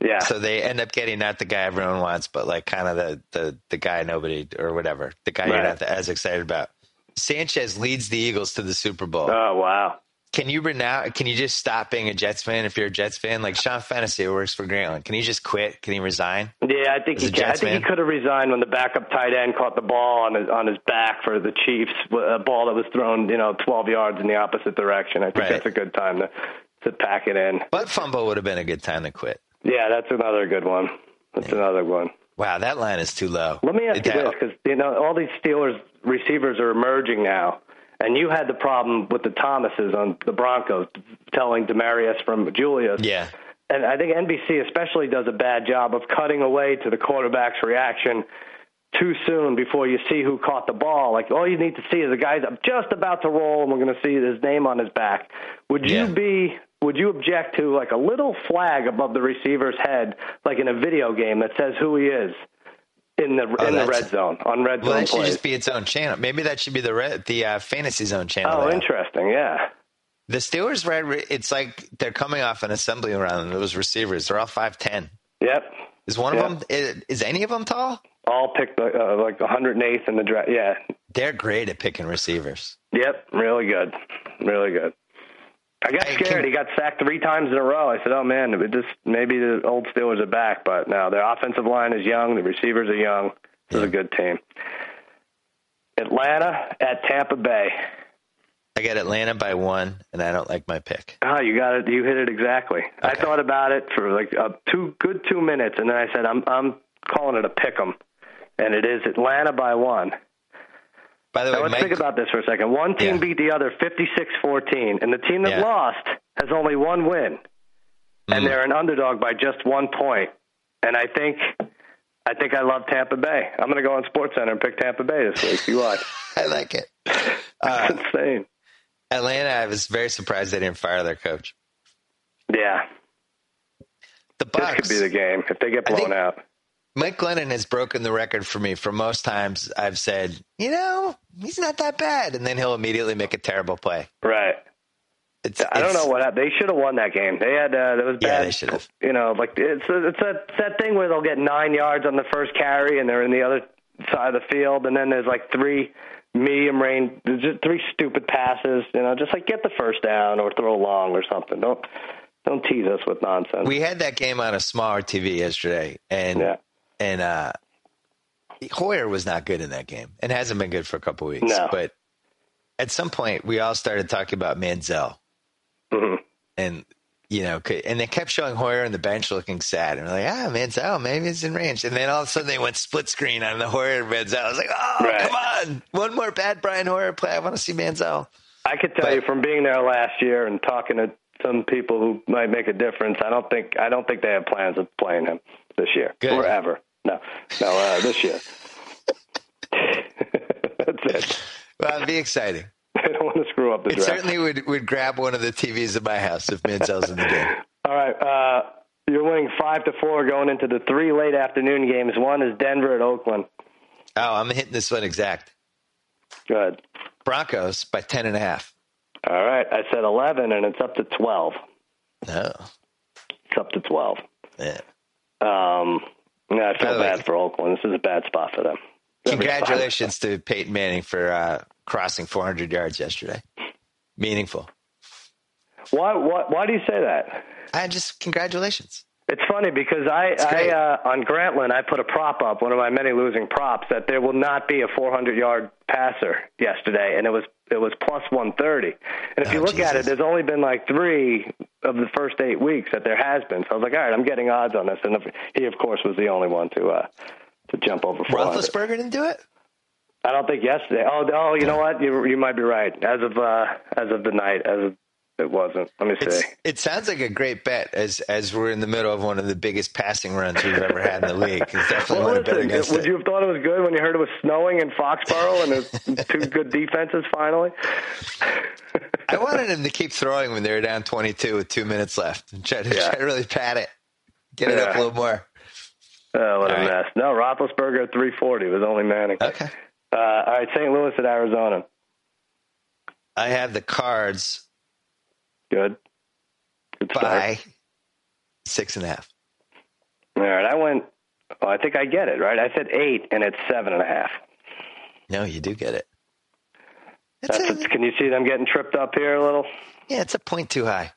Yeah,
So they end up getting not the guy everyone wants, but like kind of the the, the guy nobody or whatever, the guy you're not as excited about. Sanchez leads the Eagles to the Super Bowl.
Oh wow.
Can you now? Can you just stop being a Jets fan if you're a Jets fan? Like Sean Fennessey works for Grantland. Can he just quit? Can he resign?
Yeah, I think
As
he can. I think
fan?
he could have resigned when the backup tight end caught the ball on his on his back for the Chiefs, a ball that was thrown, you know, 12 yards in the opposite direction. I think
Right.
that's a good time to to pack it in.
But fumble would have been a good time to quit.
Yeah, that's another good one. That's another one.
Wow, that line is too low.
Let me ask you
That-
this, because you know all these Steelers receivers are emerging now, and you had the problem with the Thomases on the Broncos, telling Demaryius from Julius.
Yeah,
And I think NBC especially does a bad job of cutting away to the quarterback's reaction too soon before you see who caught the ball. Like all you need to see is the guy's just about to roll, and we're going to see his name on his back. Would you be? Would you object to like a little flag above the receiver's head, like in a video game that says who he is in the
Oh,
in the red zone on red
well,
zone
that should
plays?
just be its own channel. Maybe that should be the red, the uh, fantasy zone channel.
oh,
now.
interesting. Yeah.
The Steelers red. It's like they're coming off an assembly run. Those receivers, they're all five ten.
Yep.
Is one
Yeah.
of them? Is, is any of them tall?
All picked uh, like 108th in the draft. Yeah.
They're great at picking receivers.
Yep, really good, really good. I got scared. he got sacked three times in a row. I said, "Oh man, it just maybe the old Steelers are back." But no, their offensive line is young. The receivers are young. This is a good team. Atlanta at Tampa Bay.
I got Atlanta by one, and I don't like my pick.
Oh, you got it. You hit it exactly. Okay. I thought about it for like a two good two minutes, and then I said, "I'm I'm calling it a pick 'em," and it is Atlanta by one.
By the way,
now, let's
Mike,
think about this for a second. One team
Yeah.
beat the other 56-14, and the team that
Yeah.
lost has only one win, and
Mm.
they're an underdog by just one point. And I think, I think I love Tampa Bay. I'm going to go on Sports Center and pick Tampa Bay this week. You watch.
I like it.
It's
Uh,
insane.
Atlanta, I was very surprised they didn't fire their coach.
Yeah,
The
this could be the game if they get blown
think-
out.
Mike Glennon has broken the record for me. For most times, I've said, you know, he's not that bad, and then he'll immediately make a terrible play.
Right.
It's,
I don't know what happened. They should have won that game. They had uh, that was bad.
Yeah, they should have.
You know, like it's it's that it's that thing where they'll get nine yards on the first carry and they're in the other side of the field, and then there's like three medium range, just three stupid passes. You know, just like get the first down or throw long or something. Don't don't tease us with nonsense.
We had that game on a smaller TV yesterday, and
yeah.
And uh, Hoyer was not good in that game, and hasn't been good for a couple weeks.
No.
But at some point, we all started talking about Manziel,
hmm
and you know, and they kept showing Hoyer on the bench looking sad, and we're like, ah, Manziel, maybe he's in range. And then all of a sudden, they went split screen on the Hoyer and Manziel. I was like, oh,
Right.
come on, one more bad Brian Hoyer play. I want to see Manziel.
I could tell
But-
you from being there last year and talking to some people who might make a difference. I don't think I don't think they have plans of playing him this year
Good.
or ever. No, no, uh, this year. That's it.
Well, it'd be exciting.
I don't want to screw up the
It
draft.
certainly would would grab one of the TVs in my house if Manziel's in the game.
All right, uh, you're winning five to four going into the three late afternoon games. One is Denver at Oakland.
Oh, I'm hitting this one exact.
Good.
Broncos by ten and a half.
All right, I said eleven, and it's up to twelve.
No.
It's up to twelve.
Yeah.
Um, yeah, I feel
the way-
bad for Oakland. This is a bad spot for them. Spot-
Congratulations to Peyton Manning for uh, crossing 400 yards yesterday. Meaningful.
Why? Why? Why do you say that?
I just congratulations.
It's funny because I, I uh, on Grantland I put a prop up, one of my many losing props, that there will not be a 400 yard passer yesterday, and it was it was plus 130. And if
Oh,
you look at it, there's only been like three of the first eight weeks that there has been. So I was like, all right, I'm getting odds on this, and he of course was the only one to uh, to jump over 400.
Roethlisberger didn't do it.
I don't think yesterday. Oh, oh, you know what? You you might be right. As of uh, as of the night, as of it wasn't. Let me
It's,
see.
it sounds like a great bet as as we're in the middle of one of the biggest passing runs we've ever had in the league. It's definitely
Well,
bet
listen,
against
would
it.
you have thought it was good when you heard it was snowing in Foxborough and there's two good defenses finally?
I wanted him to keep throwing when they were down 22 with two minutes left and try to,
Yeah.
try to really pat it, get it up a little more.
Oh, what a
All right.
mess. No, Roethlisberger at 340 was only Manning.
Okay.
Uh, all right, St. Louis at Arizona.
I have the cards
Good. Good start.
by six and a half.
All right, I went. Oh, I think I get it right. I said eight, and it's seven and a half.
No, you do get it. A,
can you see them getting tripped up here a little?
yeah, it's a point too high.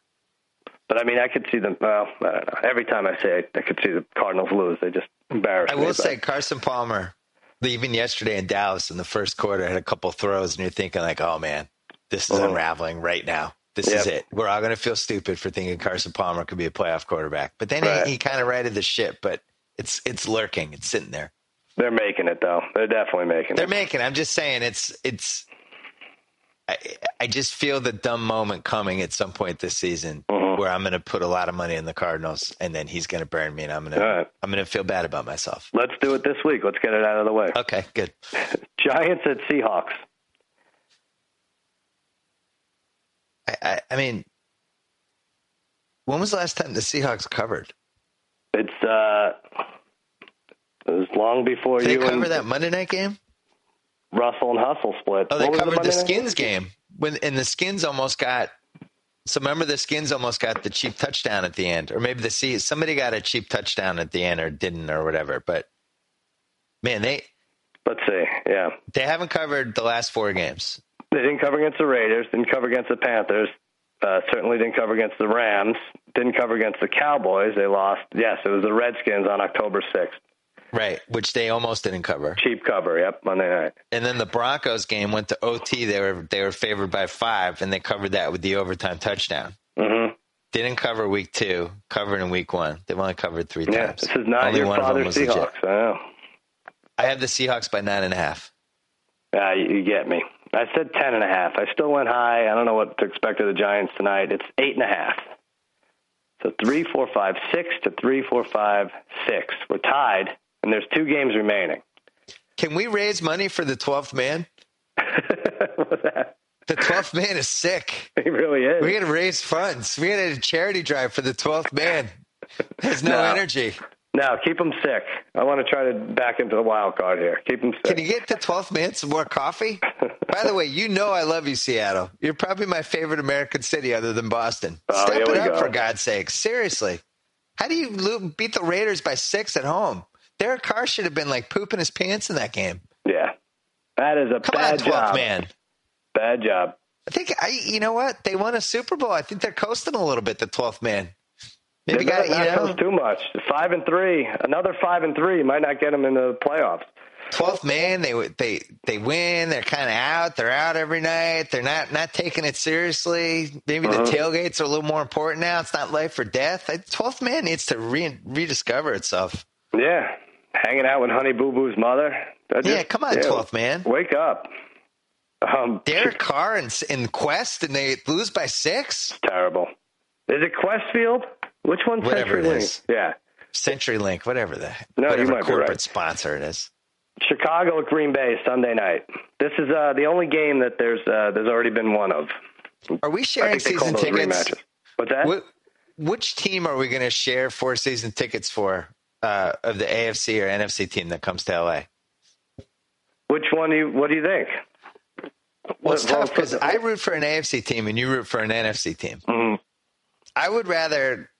But I mean, I could see them. Well, I don't know. Every time I say it, I could see the Cardinals lose. They just embarrass
I
me.
I
will
say Carson Palmer, even yesterday in Dallas in the first quarter, had a couple throws, and you're thinking like, "Oh man, this is
Mhm.
unraveling right now. This is it. We're all going to feel stupid for thinking Carson Palmer could be a playoff quarterback." But then
Right.
he, he kind of righted the ship, but it's it's lurking. It's sitting there.
they're making it though. They're definitely making it.
They're
it.
making. I'm just saying, it's it's. I, I just feel the dumb moment coming at some point this season
Mhm.
where I'm going to put a lot of money in the Cardinals, and then he's going to burn me, and I'm going to I'm going to feel bad about myself.
Let's do it this week. Let's get it out of the way.
Okay, good.
Giants at Seahawks.
I, I, I mean, when was the last time the Seahawks covered?
It's uh, it was long before
Did they
you
cover
and
that Monday night game?
Russell and Hustle split.
Oh, they
What
covered the,
night
Skins game when, and the Skins almost got. So remember, the Skins almost got the cheap touchdown at the end, or maybe the Sea somebody got a cheap touchdown at the end, or didn't, or whatever. But man, they
Let's see. Yeah,
they haven't covered the last four games.
They didn't cover against the Raiders. Didn't cover against the Panthers. Uh, certainly didn't cover against the Rams. Didn't cover against the Cowboys. They lost. Yes, it was the Redskins on October sixth.
Right, which they almost didn't cover.
Cheap cover, yep, Monday night.
And then the Broncos game went to OT. They were they were favored by five, and they covered that with the overtime touchdown.
Mm-hmm.
Didn't cover week two. Covered in week one. They've only covered three
Yeah,
times.
this is not
Only
your
one of them
father's
was legit.
Seahawks. I know.
I have the Seahawks by nine and a half.
Uh, you, you get me. I said ten and a half. I still went high. I don't know what to expect of the Giants tonight. It's eight and a half. So three, four, five, six to three, four, five, six. We're tied, and there's two games remaining.
Can we raise money for the twelfth man?
What's that?
The twelfth man is sick.
He really is.
We got to raise funds. We got a charity drive for the twelfth man. There's no,
No.
energy.
No, keep him sick. I want to try to back into the wild card here. Keep him sick.
Can you get the twelfth man some more coffee? By the way, you know I love you, Seattle. You're probably my favorite American city other than Boston.
Oh,
Step it up
go.
for God's sake. Seriously. How do you beat the Raiders by six at home? Derek Carr should have been like pooping his pants in that game.
yeah, that is a
Come
bad
on, twelfth
job.
man.
Bad job.
I think I. You know what? They won a Super Bowl. I think they're coasting a little bit. The twelfth man. Maybe got you know
too much. Five and three. Another five and three might not get them in the playoffs.
twelfth man. They they they win. They're kind of out. They're out every night. They're not not taking it seriously. Maybe the
Uh-huh.
tailgates are a little more important now. It's not life or death. Twelfth man needs to re- rediscover itself.
Yeah, hanging out with Honey Boo Boo's mother. That
Yeah, come on, twelfth man.
Wake up. Um,
Derek Carr and in Qwest, and they lose by six.
terrible. Is it Qwest Field? Which one's
Whatever it is.
Yeah,
CenturyLink, whatever the
No, you
whatever corporate
right.
sponsor it is.
Chicago at Green Bay Sunday night. This is uh, the only game that there's uh, there's already been one of.
Are we sharing
think they call
season tickets?
What's that?
Wh- which team are we going to share four season tickets for uh, of the AFC or NFC team that comes to LA?
Which one? Do you, what do you think?
Well, it's tough because I root for an AFC team and you root for an NFC team.
Mhm.
I would rather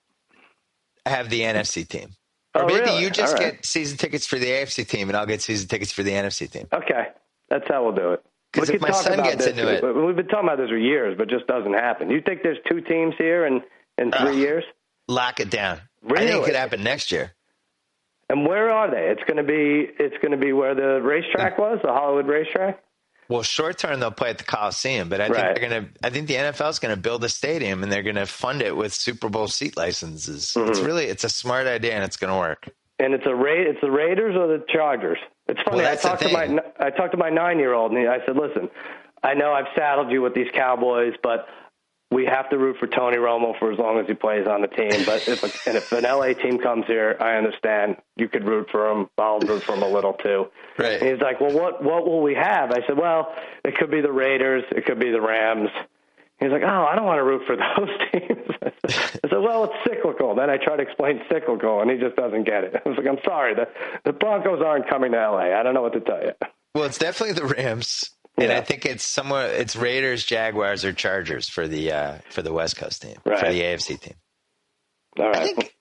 have the NFC team. Oh, or
Oh,
maybe
really?
you just
right.
get season tickets for the AFC team and I'll get season tickets for the NFC team.
Okay, that's how we'll do it.
'Cause
We
if my son gets
this.
into it-
we've been talking about this for years, but it just doesn't happen. You think there's two teams here in in three
Ugh.
years?
Lock it down. I think it could happen next year.
And where are they? It's going to be it's going to be where the racetrack was, the Hollywood racetrack.
Well, short term they'll play at the Coliseum, but I
Right.
think they're gonna. I think the NFL is gonna build a stadium and they're gonna fund it with Super Bowl seat licenses. It's
Mm-hmm.
really it's a smart idea and it's gonna work.
And it's a Ra- it's the Raiders or the Chargers. It's funny.
Well,
I talked to my. I talked to my nine year old, and he- I said, "Listen, I know I've saddled you with these Cowboys, but we have to root for Tony Romo for as long as he plays on the team. But if a, and if an LA team comes here, I understand you could root for him. I'll root for him a little too."
Right.
And he's like, "Well, what what will we have?" I said, "Well, it could be the Raiders, it could be the Rams." He's like, "Oh, I don't want to root for those teams." I said, "Well, it's cyclical." Then I try to explain cyclical, and he just doesn't get it. I was like, "I'm sorry, the the Broncos aren't coming to LA. I don't know what to tell you."
Well, it's definitely the Rams, and
Yeah.
I think it's somewhere it's Raiders, Jaguars, or Chargers for the uh, for the West Coast team for the AFC team.
All right.
I think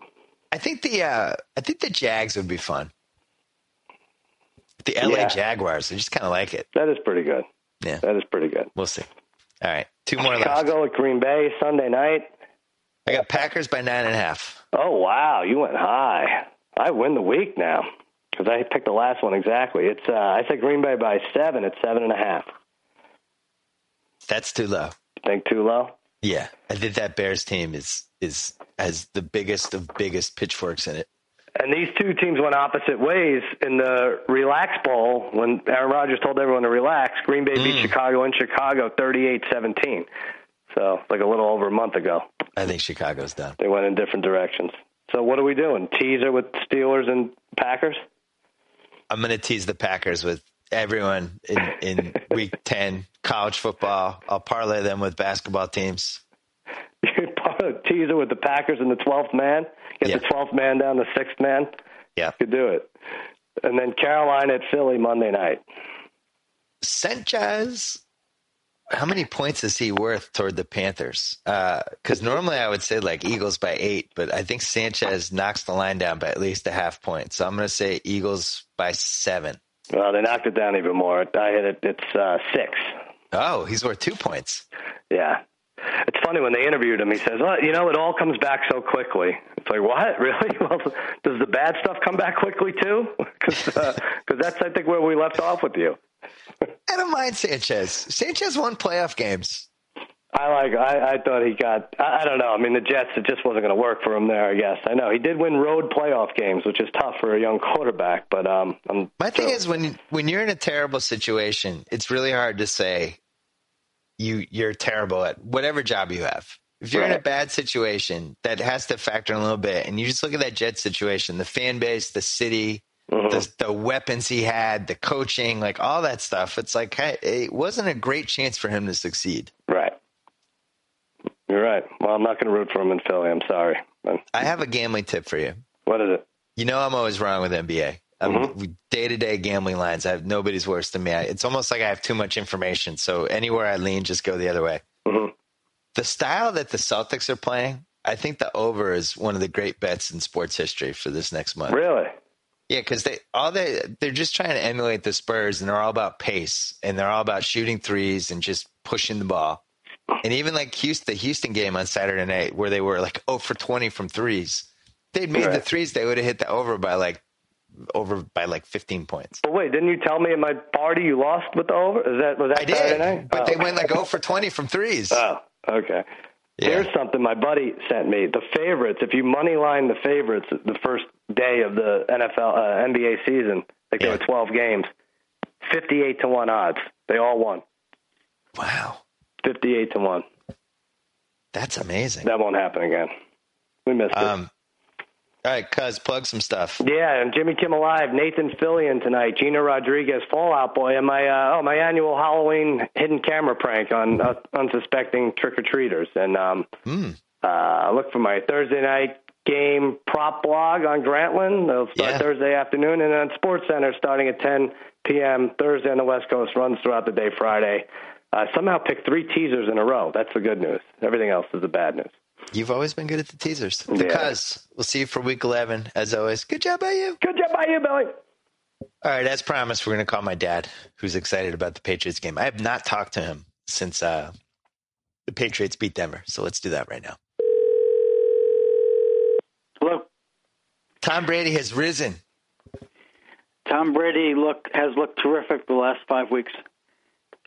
I think the uh, I think the Jags would be fun. The LA
Yeah.
Jaguars, I just kind of like it.
that is pretty good.
Yeah,
That is pretty good.
we'll see. All right, two more left.
Chicago at Green Bay Sunday night.
I got Packers by nine and a half.
Oh wow, you went high. I win the week now because I picked the last one exactly. It's uh, I said Green Bay by seven. It's seven and a half.
That's too low.
You Think too low?
Yeah, I think that Bears team is is has the biggest of biggest pitchforks in it.
And these two teams went opposite ways in the Relax Bowl when Aaron Rodgers told everyone to relax. Green Bay beat Chicago in Chicago 38-17. So like a little over a month ago.
I think Chicago's done.
They went in different directions. So what are we doing? Teaser with Steelers and Packers?
I'm going to tease the Packers with everyone in, in week 10 college football. I'll parlay them with basketball teams.
Teaser with the Packers and the 12th man. Get
Yeah.
the 12th man down the 6th man.
Yeah.
Could do it. And then Carolina at Philly Monday night.
Sanchez, how many points is he worth toward the Panthers? Because normally I would say like Eagles by eight, but I think Sanchez knocks the line down by at least a half point. So I'm going to say Eagles by seven.
Well, they knocked it down even more. I hit it. It's uh, six.
Oh, he's worth two points.
Yeah. it's funny when they interviewed him. He says, "Well, you know, it all comes back so quickly." It's like, what, really? Well, does the bad stuff come back quickly too? Because uh, cause that's, I think, where we left off with you.
I don't mind Sanchez. Sanchez won playoff games.
I like. I, I thought he got. I, I don't know. I mean, the Jets. It just wasn't going to work for him there. I guess. I know he did win road playoff games, which is tough for a young quarterback. But um, I'm
my thing is when when you're in a terrible situation, it's really hard to say you you're terrible at whatever job you have. If you're right. in a bad situation, that has to factor in a little bit. And you just look at that Jet situation, the fan base, the city, mm-hmm. the, the, weapons he had, the coaching, like all that stuff. It's like hey, it wasn't a great chance for him to succeed.
Right. You're right. Well, I'm not going to root for him in Philly. I'm sorry.
I have a gambling tip for you.
What is it?
You know, I'm always wrong with NBA. Day to day gambling lines, I have nobody's worse than me. It's almost like I have too much information. So anywhere I lean, just go the other way. Mm-hmm. The style that the Celtics are playing, I think the over is one of the great bets in sports history for this next month.
Really?
Yeah, because they all they they're just trying to emulate the Spurs, and they're all about pace, and they're all about shooting threes and just pushing the ball. And even like Houston, the Houston game on Saturday night, where they were like oh for twenty from threes, they'd made right. the threes, they would have hit the over by like over by like 15 points.
But wait, didn't you tell me at my party you lost with the over? Is that was that I Saturday
did,
night?
But oh. they went like 0 for 20 from threes.
Oh, okay. Yeah. Here's something my buddy sent me. The favorites, if you money line the favorites the first day of the NFL uh, NBA season, like yeah. there were 12 games, 58 to 1 odds. They all won.
Wow.
58 to 1.
That's amazing.
That won't happen again. We missed um, it.
All right, cuz plug some stuff.
Yeah, and Jimmy Kimmel Live, Nathan Fillion tonight, Gina Rodriguez, Fall Out Boy, and my uh, oh my annual Halloween hidden camera prank on uh, unsuspecting trick or treaters. And um, mm. uh, look for my Thursday night game prop blog on Grantland. They'll start yeah. Thursday afternoon, and then Sports Center starting at 10 p.m. Thursday on the West Coast, runs throughout the day Friday. Uh, somehow picked three teasers in a row. That's the good news. Everything else is the bad news.
You've always been good at the teasers. Yeah. Because we'll see you for week 11, as always. Good job by you.
Good job by you, Billy.
All right, as promised, we're going to call my dad, who's excited about the Patriots game. I have not talked to him since uh, the Patriots beat Denver. So let's do that right now.
Hello.
Tom Brady has risen.
Tom Brady look has looked terrific the last five weeks.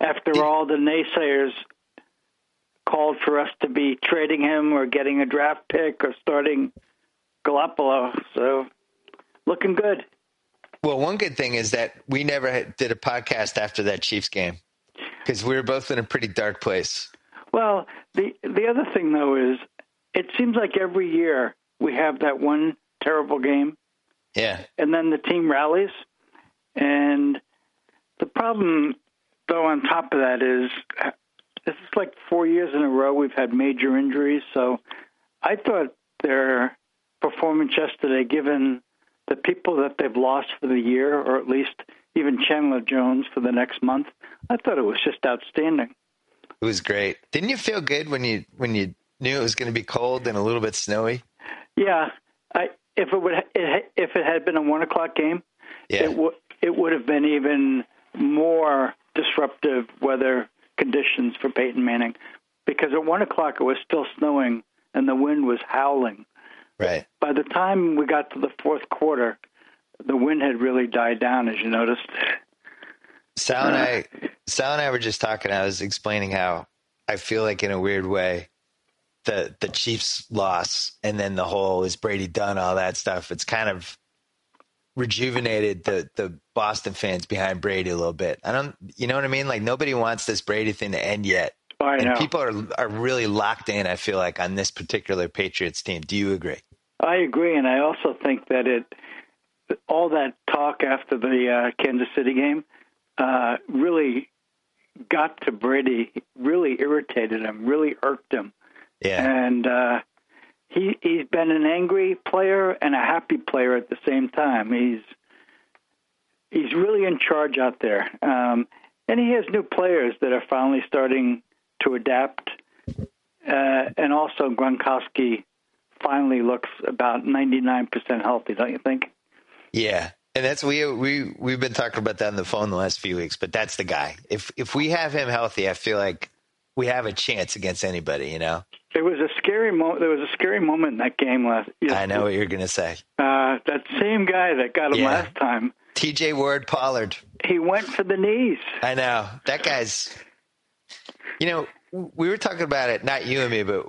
After Did, all the naysayers called for us to be trading him or getting a draft pick or starting Garoppolo. So looking good.
Well, one good thing is that we never did a podcast after that Chiefs game because we were both in a pretty dark place.
Well, the the other thing though is it seems like every year we have that one terrible game.
Yeah.
And then the team rallies. And the problem though on top of that is this is like four years in a row we've had major injuries. So I thought their performance yesterday, given the people that they've lost for the year, or at least even Chandler Jones for the next month, I thought it was just outstanding.
It was great. Didn't you feel good when you when you knew it was going to be cold and a little bit snowy?
Yeah, I if it would it, if it had been a one o'clock game, yeah. it would it would have been even more disruptive weather conditions for Peyton Manning because at one o'clock it was still snowing and the wind was howling.
Right.
By the time we got to the fourth quarter, the wind had really died down, as you noticed.
Sal and I, Sal and I were just talking. I was explaining how I feel like, in a weird way, the the Chiefs' loss and then the whole is Brady done all that stuff. It's kind of rejuvenated the the Boston fans behind Brady a little bit. I don't, you know what I mean? Like nobody wants this Brady thing to end yet.
I
and
know.
people are are really locked in. I feel like on this particular Patriots team. Do you agree?
I agree, and I also think that it all that talk after the uh, Kansas City game uh, really got to Brady, really irritated him, really irked him.
Yeah,
and uh, he he's been an angry player and a happy player at the same time. He's he's really in charge out there, um, and he has new players that are finally starting to adapt. Uh, and also, Gronkowski finally looks about ninety nine percent healthy, don't you think?
Yeah, and that's we we we've been talking about that on the phone the last few weeks. But that's the guy. If if we have him healthy, I feel like we have a chance against anybody. You know.
There was a scary moment. There was a scary moment in that game last.
I know what you're going to say.
Uh, that same guy that got him
Yeah.
last time,
T.J. Ward Pollard.
he went for the knees.
I know that guy's. You know, we were talking about it, not you and me, but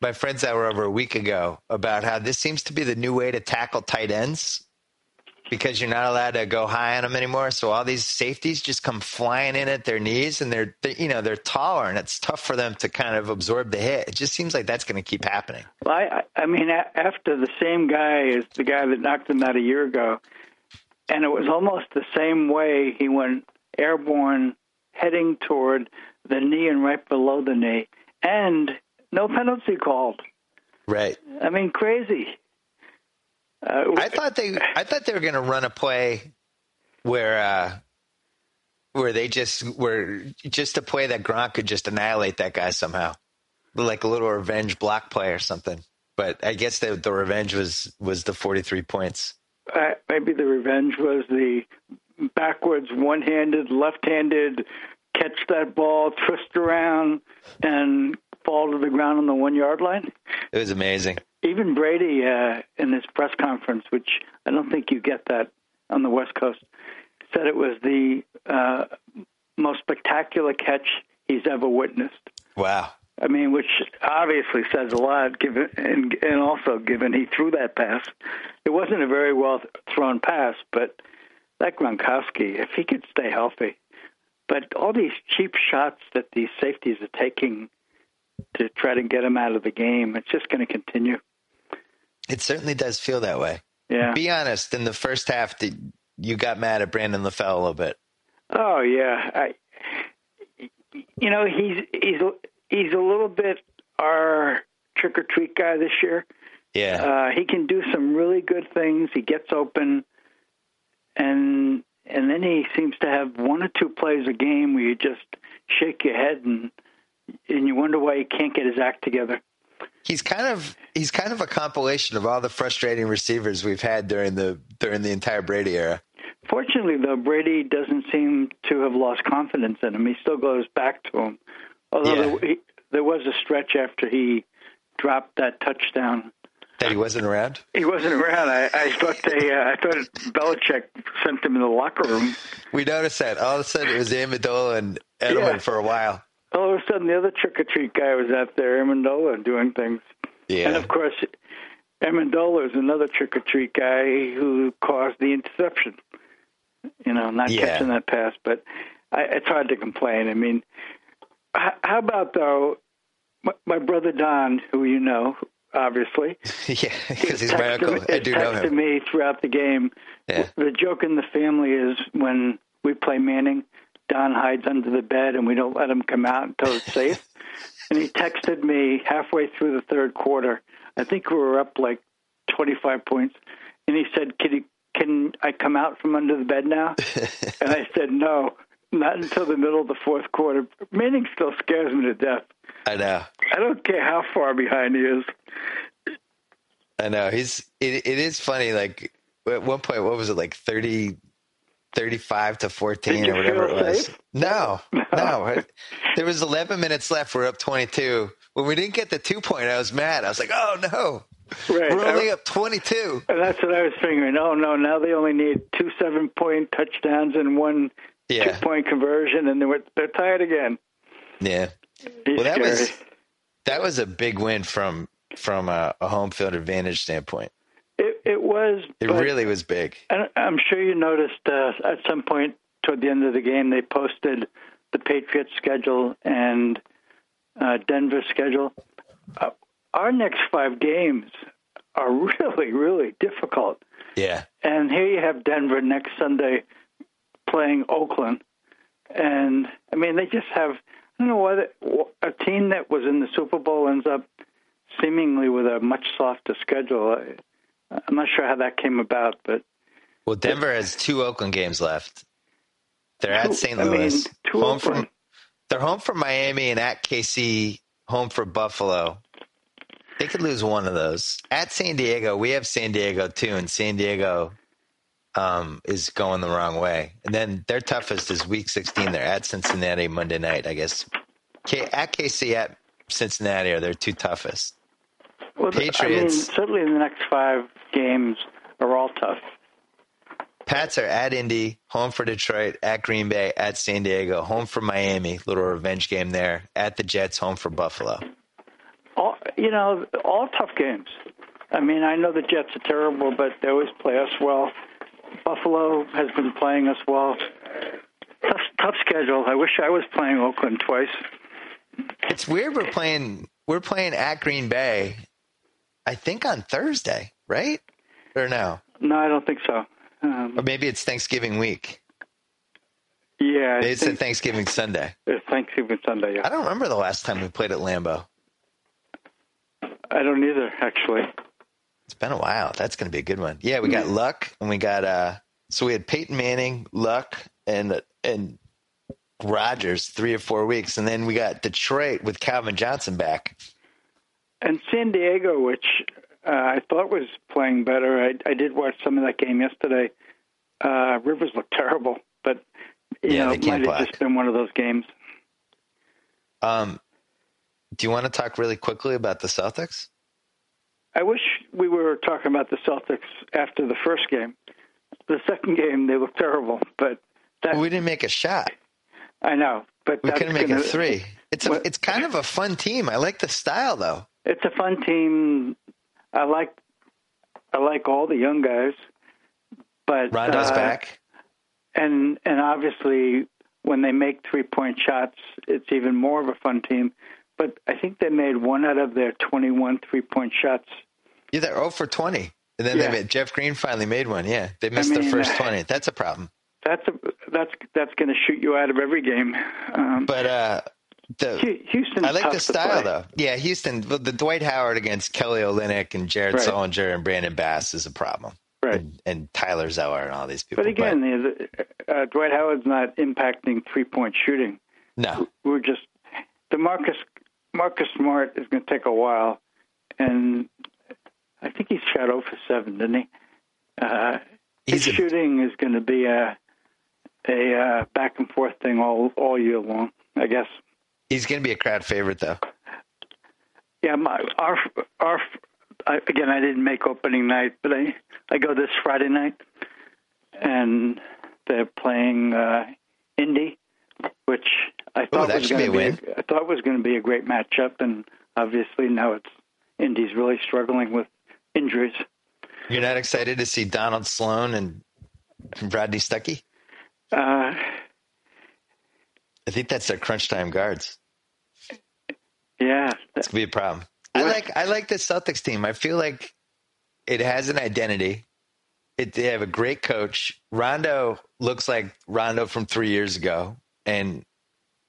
my friends that were over a week ago about how this seems to be the new way to tackle tight ends because you're not allowed to go high on them anymore. So all these safeties just come flying in at their knees, and they're, they you know they're taller, and it's tough for them to kind of absorb the hit. It just seems like that's going to keep happening.
Well, I, I mean, after the same guy as the guy that knocked him out a year ago, and it was almost the same way. He went airborne, heading toward the knee and right below the knee, and no penalty called.
Right.
I mean, crazy. Uh,
I thought they I thought they were going to run a play where uh where they just were just a play that Gronk could just annihilate that guy somehow. Like a little revenge block play or something. But I guess the the revenge was was the 43 points.
uh, maybe the revenge was the backwards, one-handed, left-handed catch that ball, twist around, and fall to the ground on the one-yard line.
It was amazing.
Even Brady, uh, in his press conference, which I don't think you get that on the West Coast, said it was the uh, most spectacular catch he's ever witnessed.
Wow.
I mean, which obviously says a lot, given and, and also given he threw that pass. It wasn't a very well thrown pass, but that Gronkowski, if he could stay healthy, but all these cheap shots that these safeties are taking to try to get him out of the game, it's just going to continue.
It certainly does feel that way.
Yeah.
Be honest, in the first half did you got mad at Brandon LaFell a little bit.
Oh yeah, I, you know he's he's he's a little bit our trick or treat guy this year.
Yeah.
Uh, he can do some really good things. He gets open, and and then he seems to have one or two plays a game where you just shake your head and and you wonder why he can't get his act together.
He's kind of he's kind of a compilation of all the frustrating receivers we've had during the during the entire Brady era.
Fortunately, though, Brady doesn't seem to have lost confidence in him. He still goes back to him. Although
Yeah.
there, he, there was a stretch after he dropped that touchdown.
That he wasn't around.
He wasn't around. I, I thought they, uh, I thought Belichick sent him in the locker room.
We noticed that all of a sudden it was Amendola and Edelman
Yeah.
for a while.
All of a sudden, the other trick or treat guy was out there, Amendola, doing things.
Yeah,
And of course, Amendola is another trick or treat guy who caused the interception. You know, not
Yeah.
catching that pass, but I, it's hard to complain. I mean, h- how about though, my, my brother Don, who you know, obviously,
yeah, because he's my uncle.
me-
I do know him.
me throughout the game.
Yeah.
The joke in the family is when we play Manning, Don hides under the bed and we don't let him come out until it's safe. and he texted me halfway through the third quarter. I think we were up like 25 points. And he said, Can, you, can I come out from under the bed now? and I said, No, not until the middle of the fourth quarter. Manning still scares me to death.
I know.
I don't care how far behind he is.
I know. He's. It, it is funny. Like at one point, what was it? Like 30, 35 to fourteen or whatever it was.
safe?
No, no. There was eleven minutes left. We're up twenty two. When we didn't get the two point, I was mad. I was like, "Oh no,
Right.
we're only up twenty two.
And that's what I was figuring. Oh no, now they only need two seven point touchdowns and one
Yeah.
two point conversion, and they were, they're tired again.
Yeah.
He's
Well, that was that was a big win from from a, a home field advantage standpoint.
It, it was.
It really was big.
I- I'm sure you noticed uh, at some point toward the end of the game they posted the Patriots schedule and uh, Denver's schedule. Uh, our next five games are really, really difficult.
Yeah.
And here you have Denver next Sunday playing Oakland. And I mean, they just have, I don't know why a team that was in the Super Bowl ends up seemingly with a much softer schedule. I'm not sure how that came about, but
Well, Denver has two Oakland games left. They're
Two-
at St.
Louis, I mean,
home from they're home from Miami and at KC, home for Buffalo. They could lose one of those. At San Diego, we have San Diego too, and San Diego um, is going the wrong way. And then their toughest is Week 16. They're at Cincinnati Monday night. I guess K- at KC at Cincinnati are their two toughest.
Well,
Patriots.
I mean, certainly the next five games are all tough.
Pats are at Indy, home for Detroit, at Green Bay, at San Diego, home for Miami, little revenge game there, at the Jets, home for Buffalo.
All you know, all tough games. I mean, I know the Jets are terrible, but they always play us well. Buffalo has been playing us well. Tough, tough schedule. I wish I was playing Oakland twice.
It's weird we're playing we're playing at Green Bay, I think on Thursday, right? Or no?
No, I don't think so. Um,
Or maybe it's Thanksgiving week.
yeah, I
They said
think
Thanksgiving Sunday.
it's Thanksgiving Sunday.
I don't remember the last time we played at Lambeau.
I don't either, actually.
It's been a while. That's going to be a good one. Yeah, we got Luck and we got uh so we had Peyton Manning, Luck and and Rodgers 3 or 4 weeks and then we got Detroit with Calvin Johnson back.
And San Diego, which uh, I thought was playing better. I, I did watch some of that game yesterday. Uh, Rivers looked terrible, but you
Yeah,
know, it might have just been one of those games.
Um do you want to talk really quickly about the Celtics?
I wish we were talking about the Celtics after the first game. The second game, they looked terrible, but that
We didn't make a shot.
I know. But
We couldn't make
gonna,
a 3. It's a,
What-
it's kind of a fun team. I like the style though.
It's a fun team. I like I like all the young guys, but
Rondo's
uh,
back.
and and obviously when they make three point shots, it's even more of a fun team. But I think they made one out of their 21 three point shots.
Yeah, they're 0 for 20. And then
Yeah.
they made, Jeff Green finally made one. Yeah, they missed
mean,
their first
uh,
20. That's a problem.
That's a, that's that's going to shoot you out of every game. Um,
But uh, the
Houston's
I like the style though. Yeah, Houston. The the Dwight Howard against Kelly Olynyk and Jared
Right.
Sullinger and Brandon Bass is a problem.
Right.
And, and Tyler Zeller and all these people.
But again, the, uh, Dwight Howard's not impacting three point shooting.
no,
We're just the Marcus Marcus Smart is going to take a while, and I think he's shot 0 for seven, didn't he? Uh, his
a-
shooting is going to be a a uh, back and forth thing all all year long, I guess.
He's going to be a crowd favorite though.
Yeah, my our our I, again, I didn't make opening night, but I I go this Friday night, and they're playing uh, Indy, which I thought
that
was going to be I thought was going to be a great matchup, and obviously now it's Indy's really struggling with injuries.
You're not excited to see Donald Sloan and Rodney Stuckey?
Uh,
I think that's their crunch time guards.
yeah,
It's gonna be a problem. I like I like the Celtics team. I feel like it has an identity. It, they have a great coach. Rondo looks like Rondo from three years ago, and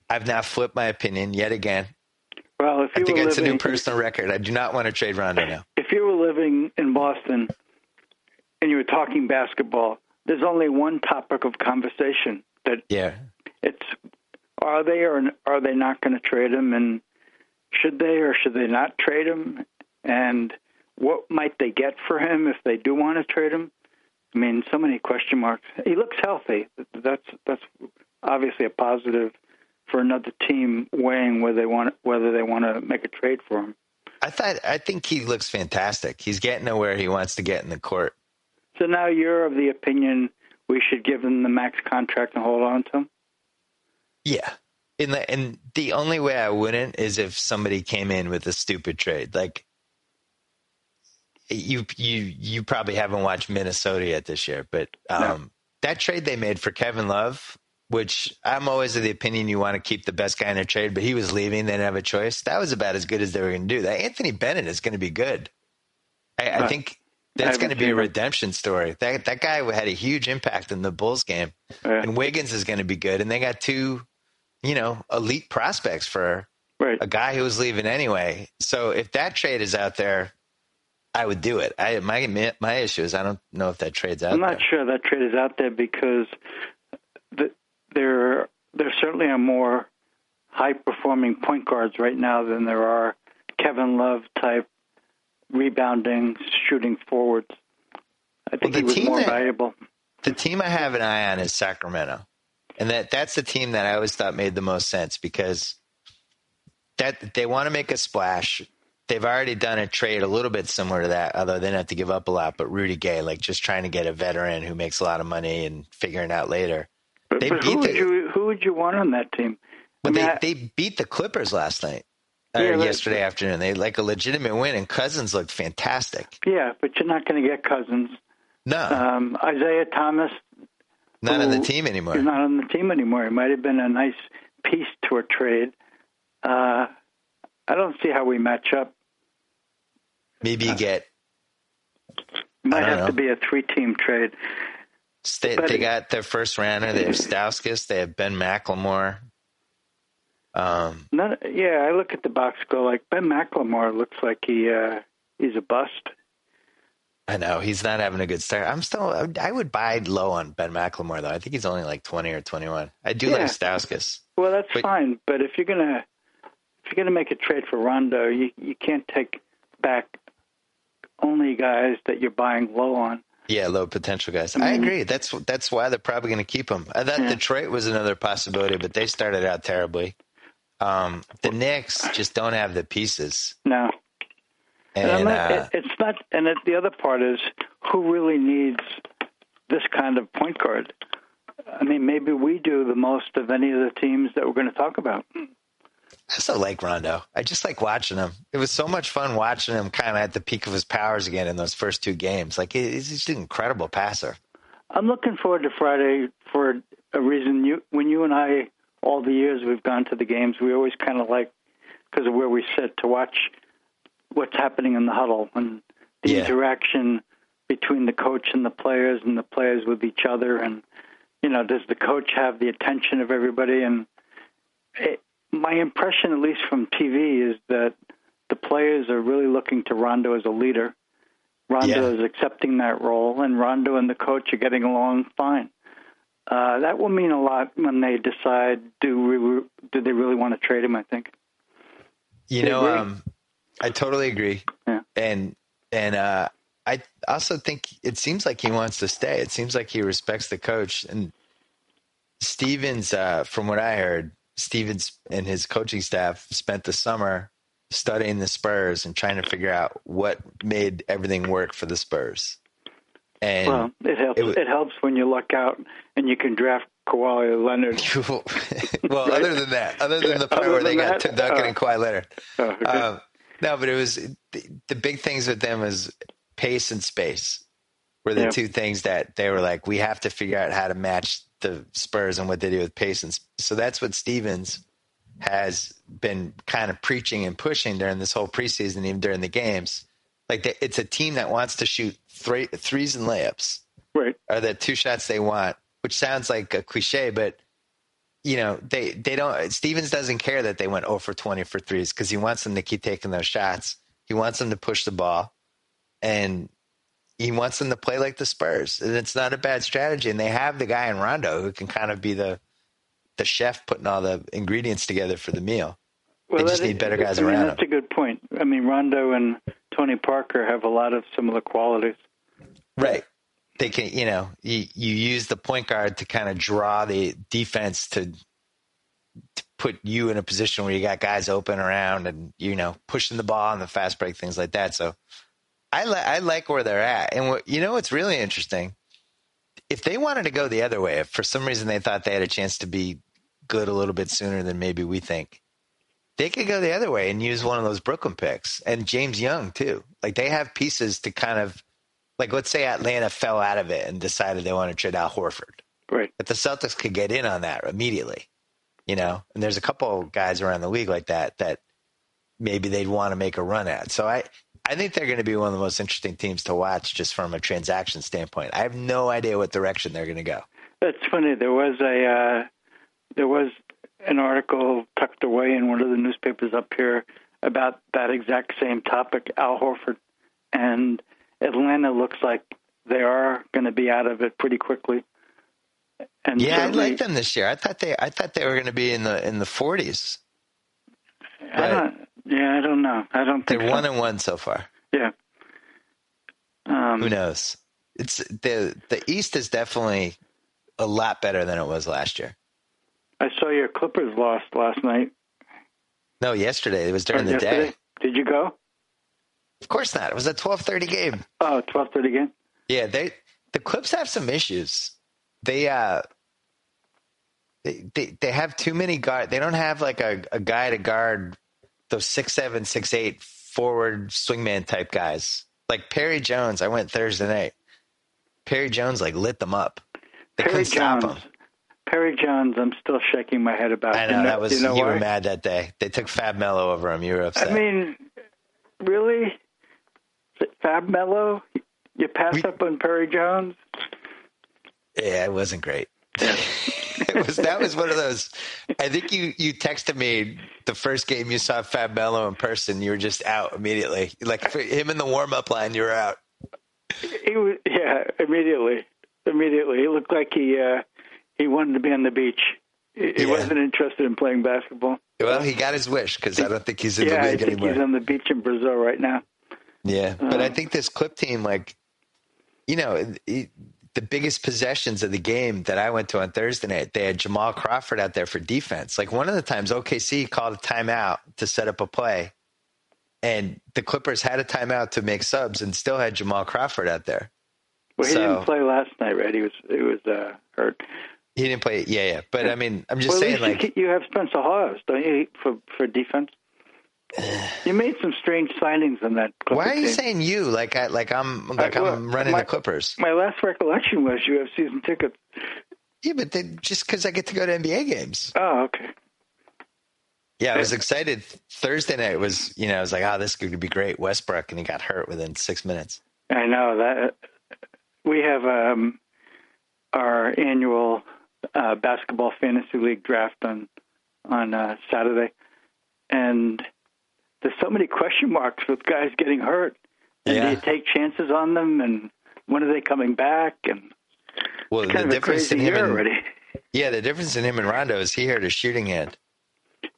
I've now flipped my opinion yet again.
well, if
I think it's a new personal record. I do not want to trade Rondo now.
if you were living in Boston and you were talking basketball, there's only one topic of conversation that
Yeah,
it's are they or are they not going to trade him and should they or should they not trade him and what might they get for him if they do want to trade him? I mean so many question marks. He looks healthy. That's that's obviously a positive for another team weighing whether they want whether they want to make a trade for him.
I thought I think he looks fantastic. He's getting to where he wants to get in the court.
so now you're of the opinion we should give him the max contract and hold on to him
Yeah. In the and the only way I wouldn't is if somebody came in with a stupid trade. Like you you you probably haven't watched Minnesota yet this year, but um
No.
that trade they made for Kevin Love, which I'm always of the opinion you want to keep the best guy in a trade, but he was leaving, they didn't have a choice. That was about as good as they were gonna do. That Anthony Bennett is gonna be good. I, I think that's going to be a redemption story. That that guy had a huge impact in the Bulls game
Yeah.
and Wiggins is going to be good. And they got two, you know, elite prospects for
right
a guy who was leaving anyway. So if that trade is out there, I would do it. I my my issue is I don't know if that trade's out
I'm not
there.
sure that trade is out there because the, there there certainly are more high performing point guards right now than there are Kevin Love type rebounding shooting forwards. I think
the
he was
team
more
that-
valuable.
The team I have an eye on is Sacramento, and that that's the team that I always thought made the most sense because that they want to make a splash. They've already done a trade a little bit similar to that, although they didn't have to give up a lot. But Rudy Gay, like just trying to get a veteran who makes a lot of money and figuring out later.
But,
They
but
beat
who would you who would you want on that team?
But
I mean,
they,
I-
they beat the Clippers last night or
Yeah, but-
yesterday afternoon. They like a legitimate win, and Cousins looked fantastic.
yeah, but you're not going to get Cousins.
No,
Um, Isaiah Thomas
not on the team anymore.
He's not on the team anymore. It might have been a nice piece to a trade. Uh, I don't see how we match up.
Maybe you get
might have to be a three-team trade.
they, they got their first rounder. They have Stauskas. They have Ben McLemore. Um,
None, yeah, I look at the box score like Ben McLemore looks like he uh, he's a bust.
I know he's not having a good start. I'm still. I would buy low on Ben McLemore though. I think he's only like 20 or 21. I do
Yeah.
like Stauskas.
Well, that's
But-
fine, but if you're gonna if you're gonna make a trade for Rondo, you you can't take back only guys that you're buying low on.
Yeah, low potential guys. I agree. That's that's why they're probably going to keep him. I thought
Yeah.
Detroit was another possibility, but they started out terribly. Um, the Knicks just don't have the pieces,
No, And
and
not,
uh,
it, it's not. And it, the other part is who really needs this kind of point guard. I mean, maybe we do the most of any of the teams that we're going to talk about.
I still like Rondo. I just like watching him. It was so much fun watching him kind of at the peak of his powers again in those first two games. Like he's just an incredible passer.
I'm looking forward to Friday for a reason. You, when you and I, all the years we've gone to the games, we always kind of like because of where we sit to watch what's happening in the huddle and the
Yeah.
interaction between the coach and the players and the players with each other and you know does the coach have the attention of everybody? And it, my impression at least from TV is that the players are really looking to Rondo as a leader. Rondo
Yeah.
is accepting that role and Rondo and the coach are getting along fine. Uh, that will mean a lot when they decide do we, do they really want to trade him I think.
You know, um, I totally agree.
Yeah.
And and uh, I also think it seems like he wants to stay. It seems like he respects the coach. And Stevens, uh, from what I heard, Stevens and his coaching staff spent the summer studying the Spurs and trying to figure out what made everything work for the Spurs. And
well it helps
it
it, helps when you luck out and you can draft Kawhi Leonard
well, other than that, other than the part
Other
where they
than
got
that,
Tim Duncan
uh,
and Kawhi Leonard.
Oh, okay.
Um, no, but it was the, the big things with them was pace and space were the
Yeah.
two things that they were like, we have to figure out how to match the Spurs and what they do with pace. And so that's what Stevens has been kind of preaching and pushing during this whole preseason, even during the games. Like they, it's a team that wants to shoot three, threes and layups
right
are the two shots they want, which sounds like a cliche, but you know, they they don't Stevens doesn't care that they went 0 for 20 for threes because he wants them to keep taking those shots. He wants them to push the ball and he wants them to play like the Spurs. And it's not a bad strategy. And they have the guy in Rondo who can kind of be the the chef putting all the ingredients together for the meal. They just need better guys
I mean,
around
That's a good point. I mean, Rondo and Tony Parker have a lot of similar qualities.
Right. They can, you know, you, you use the point guard to kind of draw the defense to, to put you in a position where you got guys open around and, you know, pushing the ball on the fast break, things like that. So I, li- I like where they're at. And what, you know, what's really interesting. If they wanted to go the other way, if for some reason they thought they had a chance to be good a little bit sooner than maybe we think, they could go the other way and use one of those Brooklyn picks and James Young too. Like they have pieces to kind of like let's say Atlanta fell out of it and decided they want to trade out Horford.
Right.
But the Celtics could get in on that immediately. You know, and there's a couple guys around the league like that that maybe they'd want to make a run at. So I I think they're going to be one of the most interesting teams to watch just from a transaction standpoint. I have no idea what direction they're going to go.
That's funny. There was a uh, there was an article tucked away in one of the newspapers up here about that exact same topic, Al Horford, and Atlanta looks like they are going to be out of it pretty quickly. And
Yeah, I like them this year. I thought they I thought they were going to be in the in the 40s.
I don't. Yeah, I don't know. I don't think They're so.
one and one so far.
Yeah. Um,
Who knows? It's the the East is definitely a lot better than it was last year.
I saw your Clippers lost last night.
No, yesterday. It was during
Or
the
yesterday?
day.
Did you go?
Of course not. It was a twelve thirty game.
Oh, 12:30 game.
Yeah, they the Clips have some issues. They uh they they, they have too many guard. They don't have like a, a guy to guard those six seven, six eight forward swingman type guys. Like Perry Jones, I went Thursday night. Perry Jones like lit them up. They
Perry
couldn't stop
Jones.
him.
Perry Jones, I'm still shaking my head about.
I know
You
that was
you, know
you were mad that day. They took Fab Melo over him. You were upset.
I mean, really? Fab Melo? You pass
We-
up on Perry Jones?
Yeah, it wasn't great. it was that was one of those. I think you you texted me the first game you saw Fab Melo in person. You were just out immediately. Like for him in the warm up line, you were out.
He was, yeah, immediately, immediately. He looked like he uh, he wanted to be on the beach. He,
Yeah.
wasn't interested in playing basketball.
Well, he got his wish because I don't think he's in
yeah,
the
I
league
think
anymore.
he's on the beach in Brazil right now.
Yeah, but. I think this clip team, like, you know, it, the biggest possessions of the game that I went to on Thursday night, they had Jamal Crawford out there for defense. Like one of the times, OKC called a timeout to set up a play, and the Clippers had a timeout to make subs and still had Jamal Crawford out there.
Well, he
So-
didn't play last night, right? He was he was uh, hurt.
He didn't play. Yeah, yeah. But I mean, I'm just
well,
saying, like,
you, you have Spencer Hawes, don't you, for for defense? You made some strange signings in that. Clipper
why are you saying you? Like I, like I'm, like
well,
I'm running
my-
the Clippers.
My last recollection was you have season tickets.
Yeah, but they, just because I get to go to NBA games.
Oh, okay.
Yeah, I was excited. Thursday night was, you know, I was like, oh, this could be great. Westbrook, and he got hurt within six minutes.
I know that we have um, our annual uh, basketball fantasy league draft on on uh, Saturday, and there's so many question marks with guys getting hurt. And do you take chances on them? And when are they coming back? And
Well, the difference in him and
already.
yeah, the difference in him and Rondo is he hurt his shooting hand,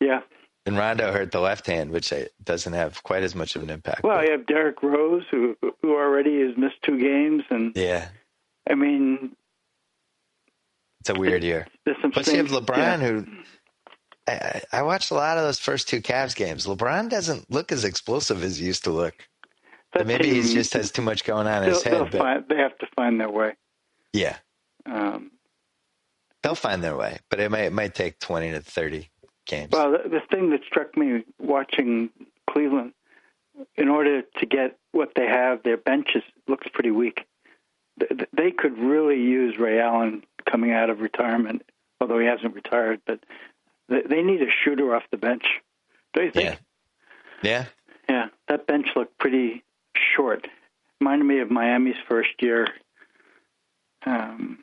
Yeah.
and Rondo hurt the left hand, which uh, doesn't have quite as much of an impact.
Well,
but-
you have Derrick Rose, who who already has missed two games, and
yeah,
I mean,
it's a weird year.
there's some.
Plus, you have LeBron,
yeah.
who I, watched a lot of those first two Cavs games. LeBron doesn't look as explosive as he used to look.
That
Maybe he just has too much going on in his head. But
find, they have to find their way.
yeah,
Um,
they'll find their way. But it might it might take twenty to thirty games.
Well, the, the thing that struck me watching Cleveland, in order to get what they have, their bench is, looks pretty weak. Th- They could really use Ray Allen coming out of retirement, although he hasn't retired. But they, they need a shooter off the bench. Don't you
yeah,
think?
yeah.
Yeah, that bench looked pretty short. Reminded me of Miami's first year um,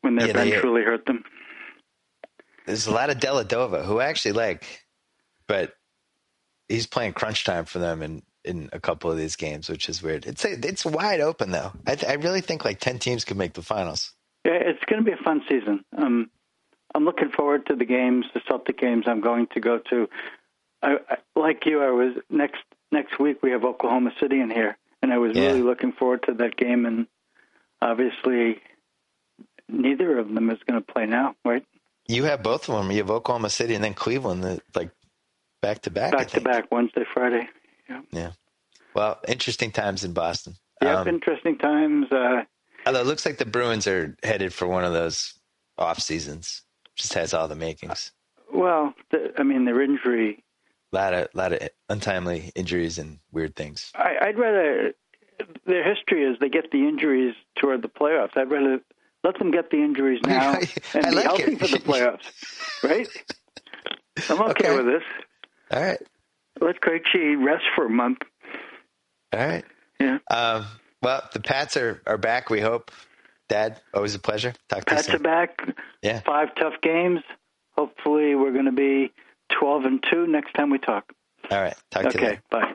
when their
Yeah, they-
bench really hurt them.
There's a lot of Deladova who I actually like, but he's playing crunch time for them in, in a couple of these games, which is weird. It's a, it's wide open though. I, th- I really think like ten teams could make the finals.
Yeah, it's going to be a fun season. Um, I'm looking forward to the games, the Celtic games I'm going to go to. I, I, like you, I was next next week. We have Oklahoma City in here, and I was
Yeah.
really looking forward to that game. And obviously, neither of them is going to play now, right?
You have both of them. You have Oklahoma City and then Cleveland, like back to back.
Back to back, Wednesday, Friday.
Yeah. Well, interesting times in Boston.
Yep,
Um,
interesting times. Uh,
although it looks like the Bruins are headed for one of those off seasons. Just has all the makings.
well, the, I mean, their injury.
A lot of lot of untimely injuries and weird things.
I, I'd rather their history is they get the injuries toward the playoffs. I'd rather let them get the injuries now
I
and be
like
healthy
it.
for the playoffs, right? I'm okay,
Okay.
with this.
All right.
Let Krejci rest for a month.
All right.
Yeah,
Um, well, the Pats are, are back, we hope. Dad, always a pleasure. Talk to
Pats
you
are
soon.
back.
Yeah.
Five tough games. Hopefully, we're going to be 12 and two next time we talk.
All right. Talk to you
Okay,
later.
bye.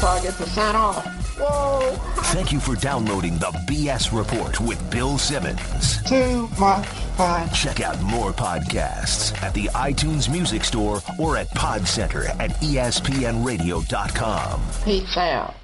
Target percent off. Whoa,
Thank you for downloading the BS Report with Bill Simmons.
too much fun.
Check out more podcasts at the iTunes Music Store or at Podcenter at espnradio.com.
Peace out.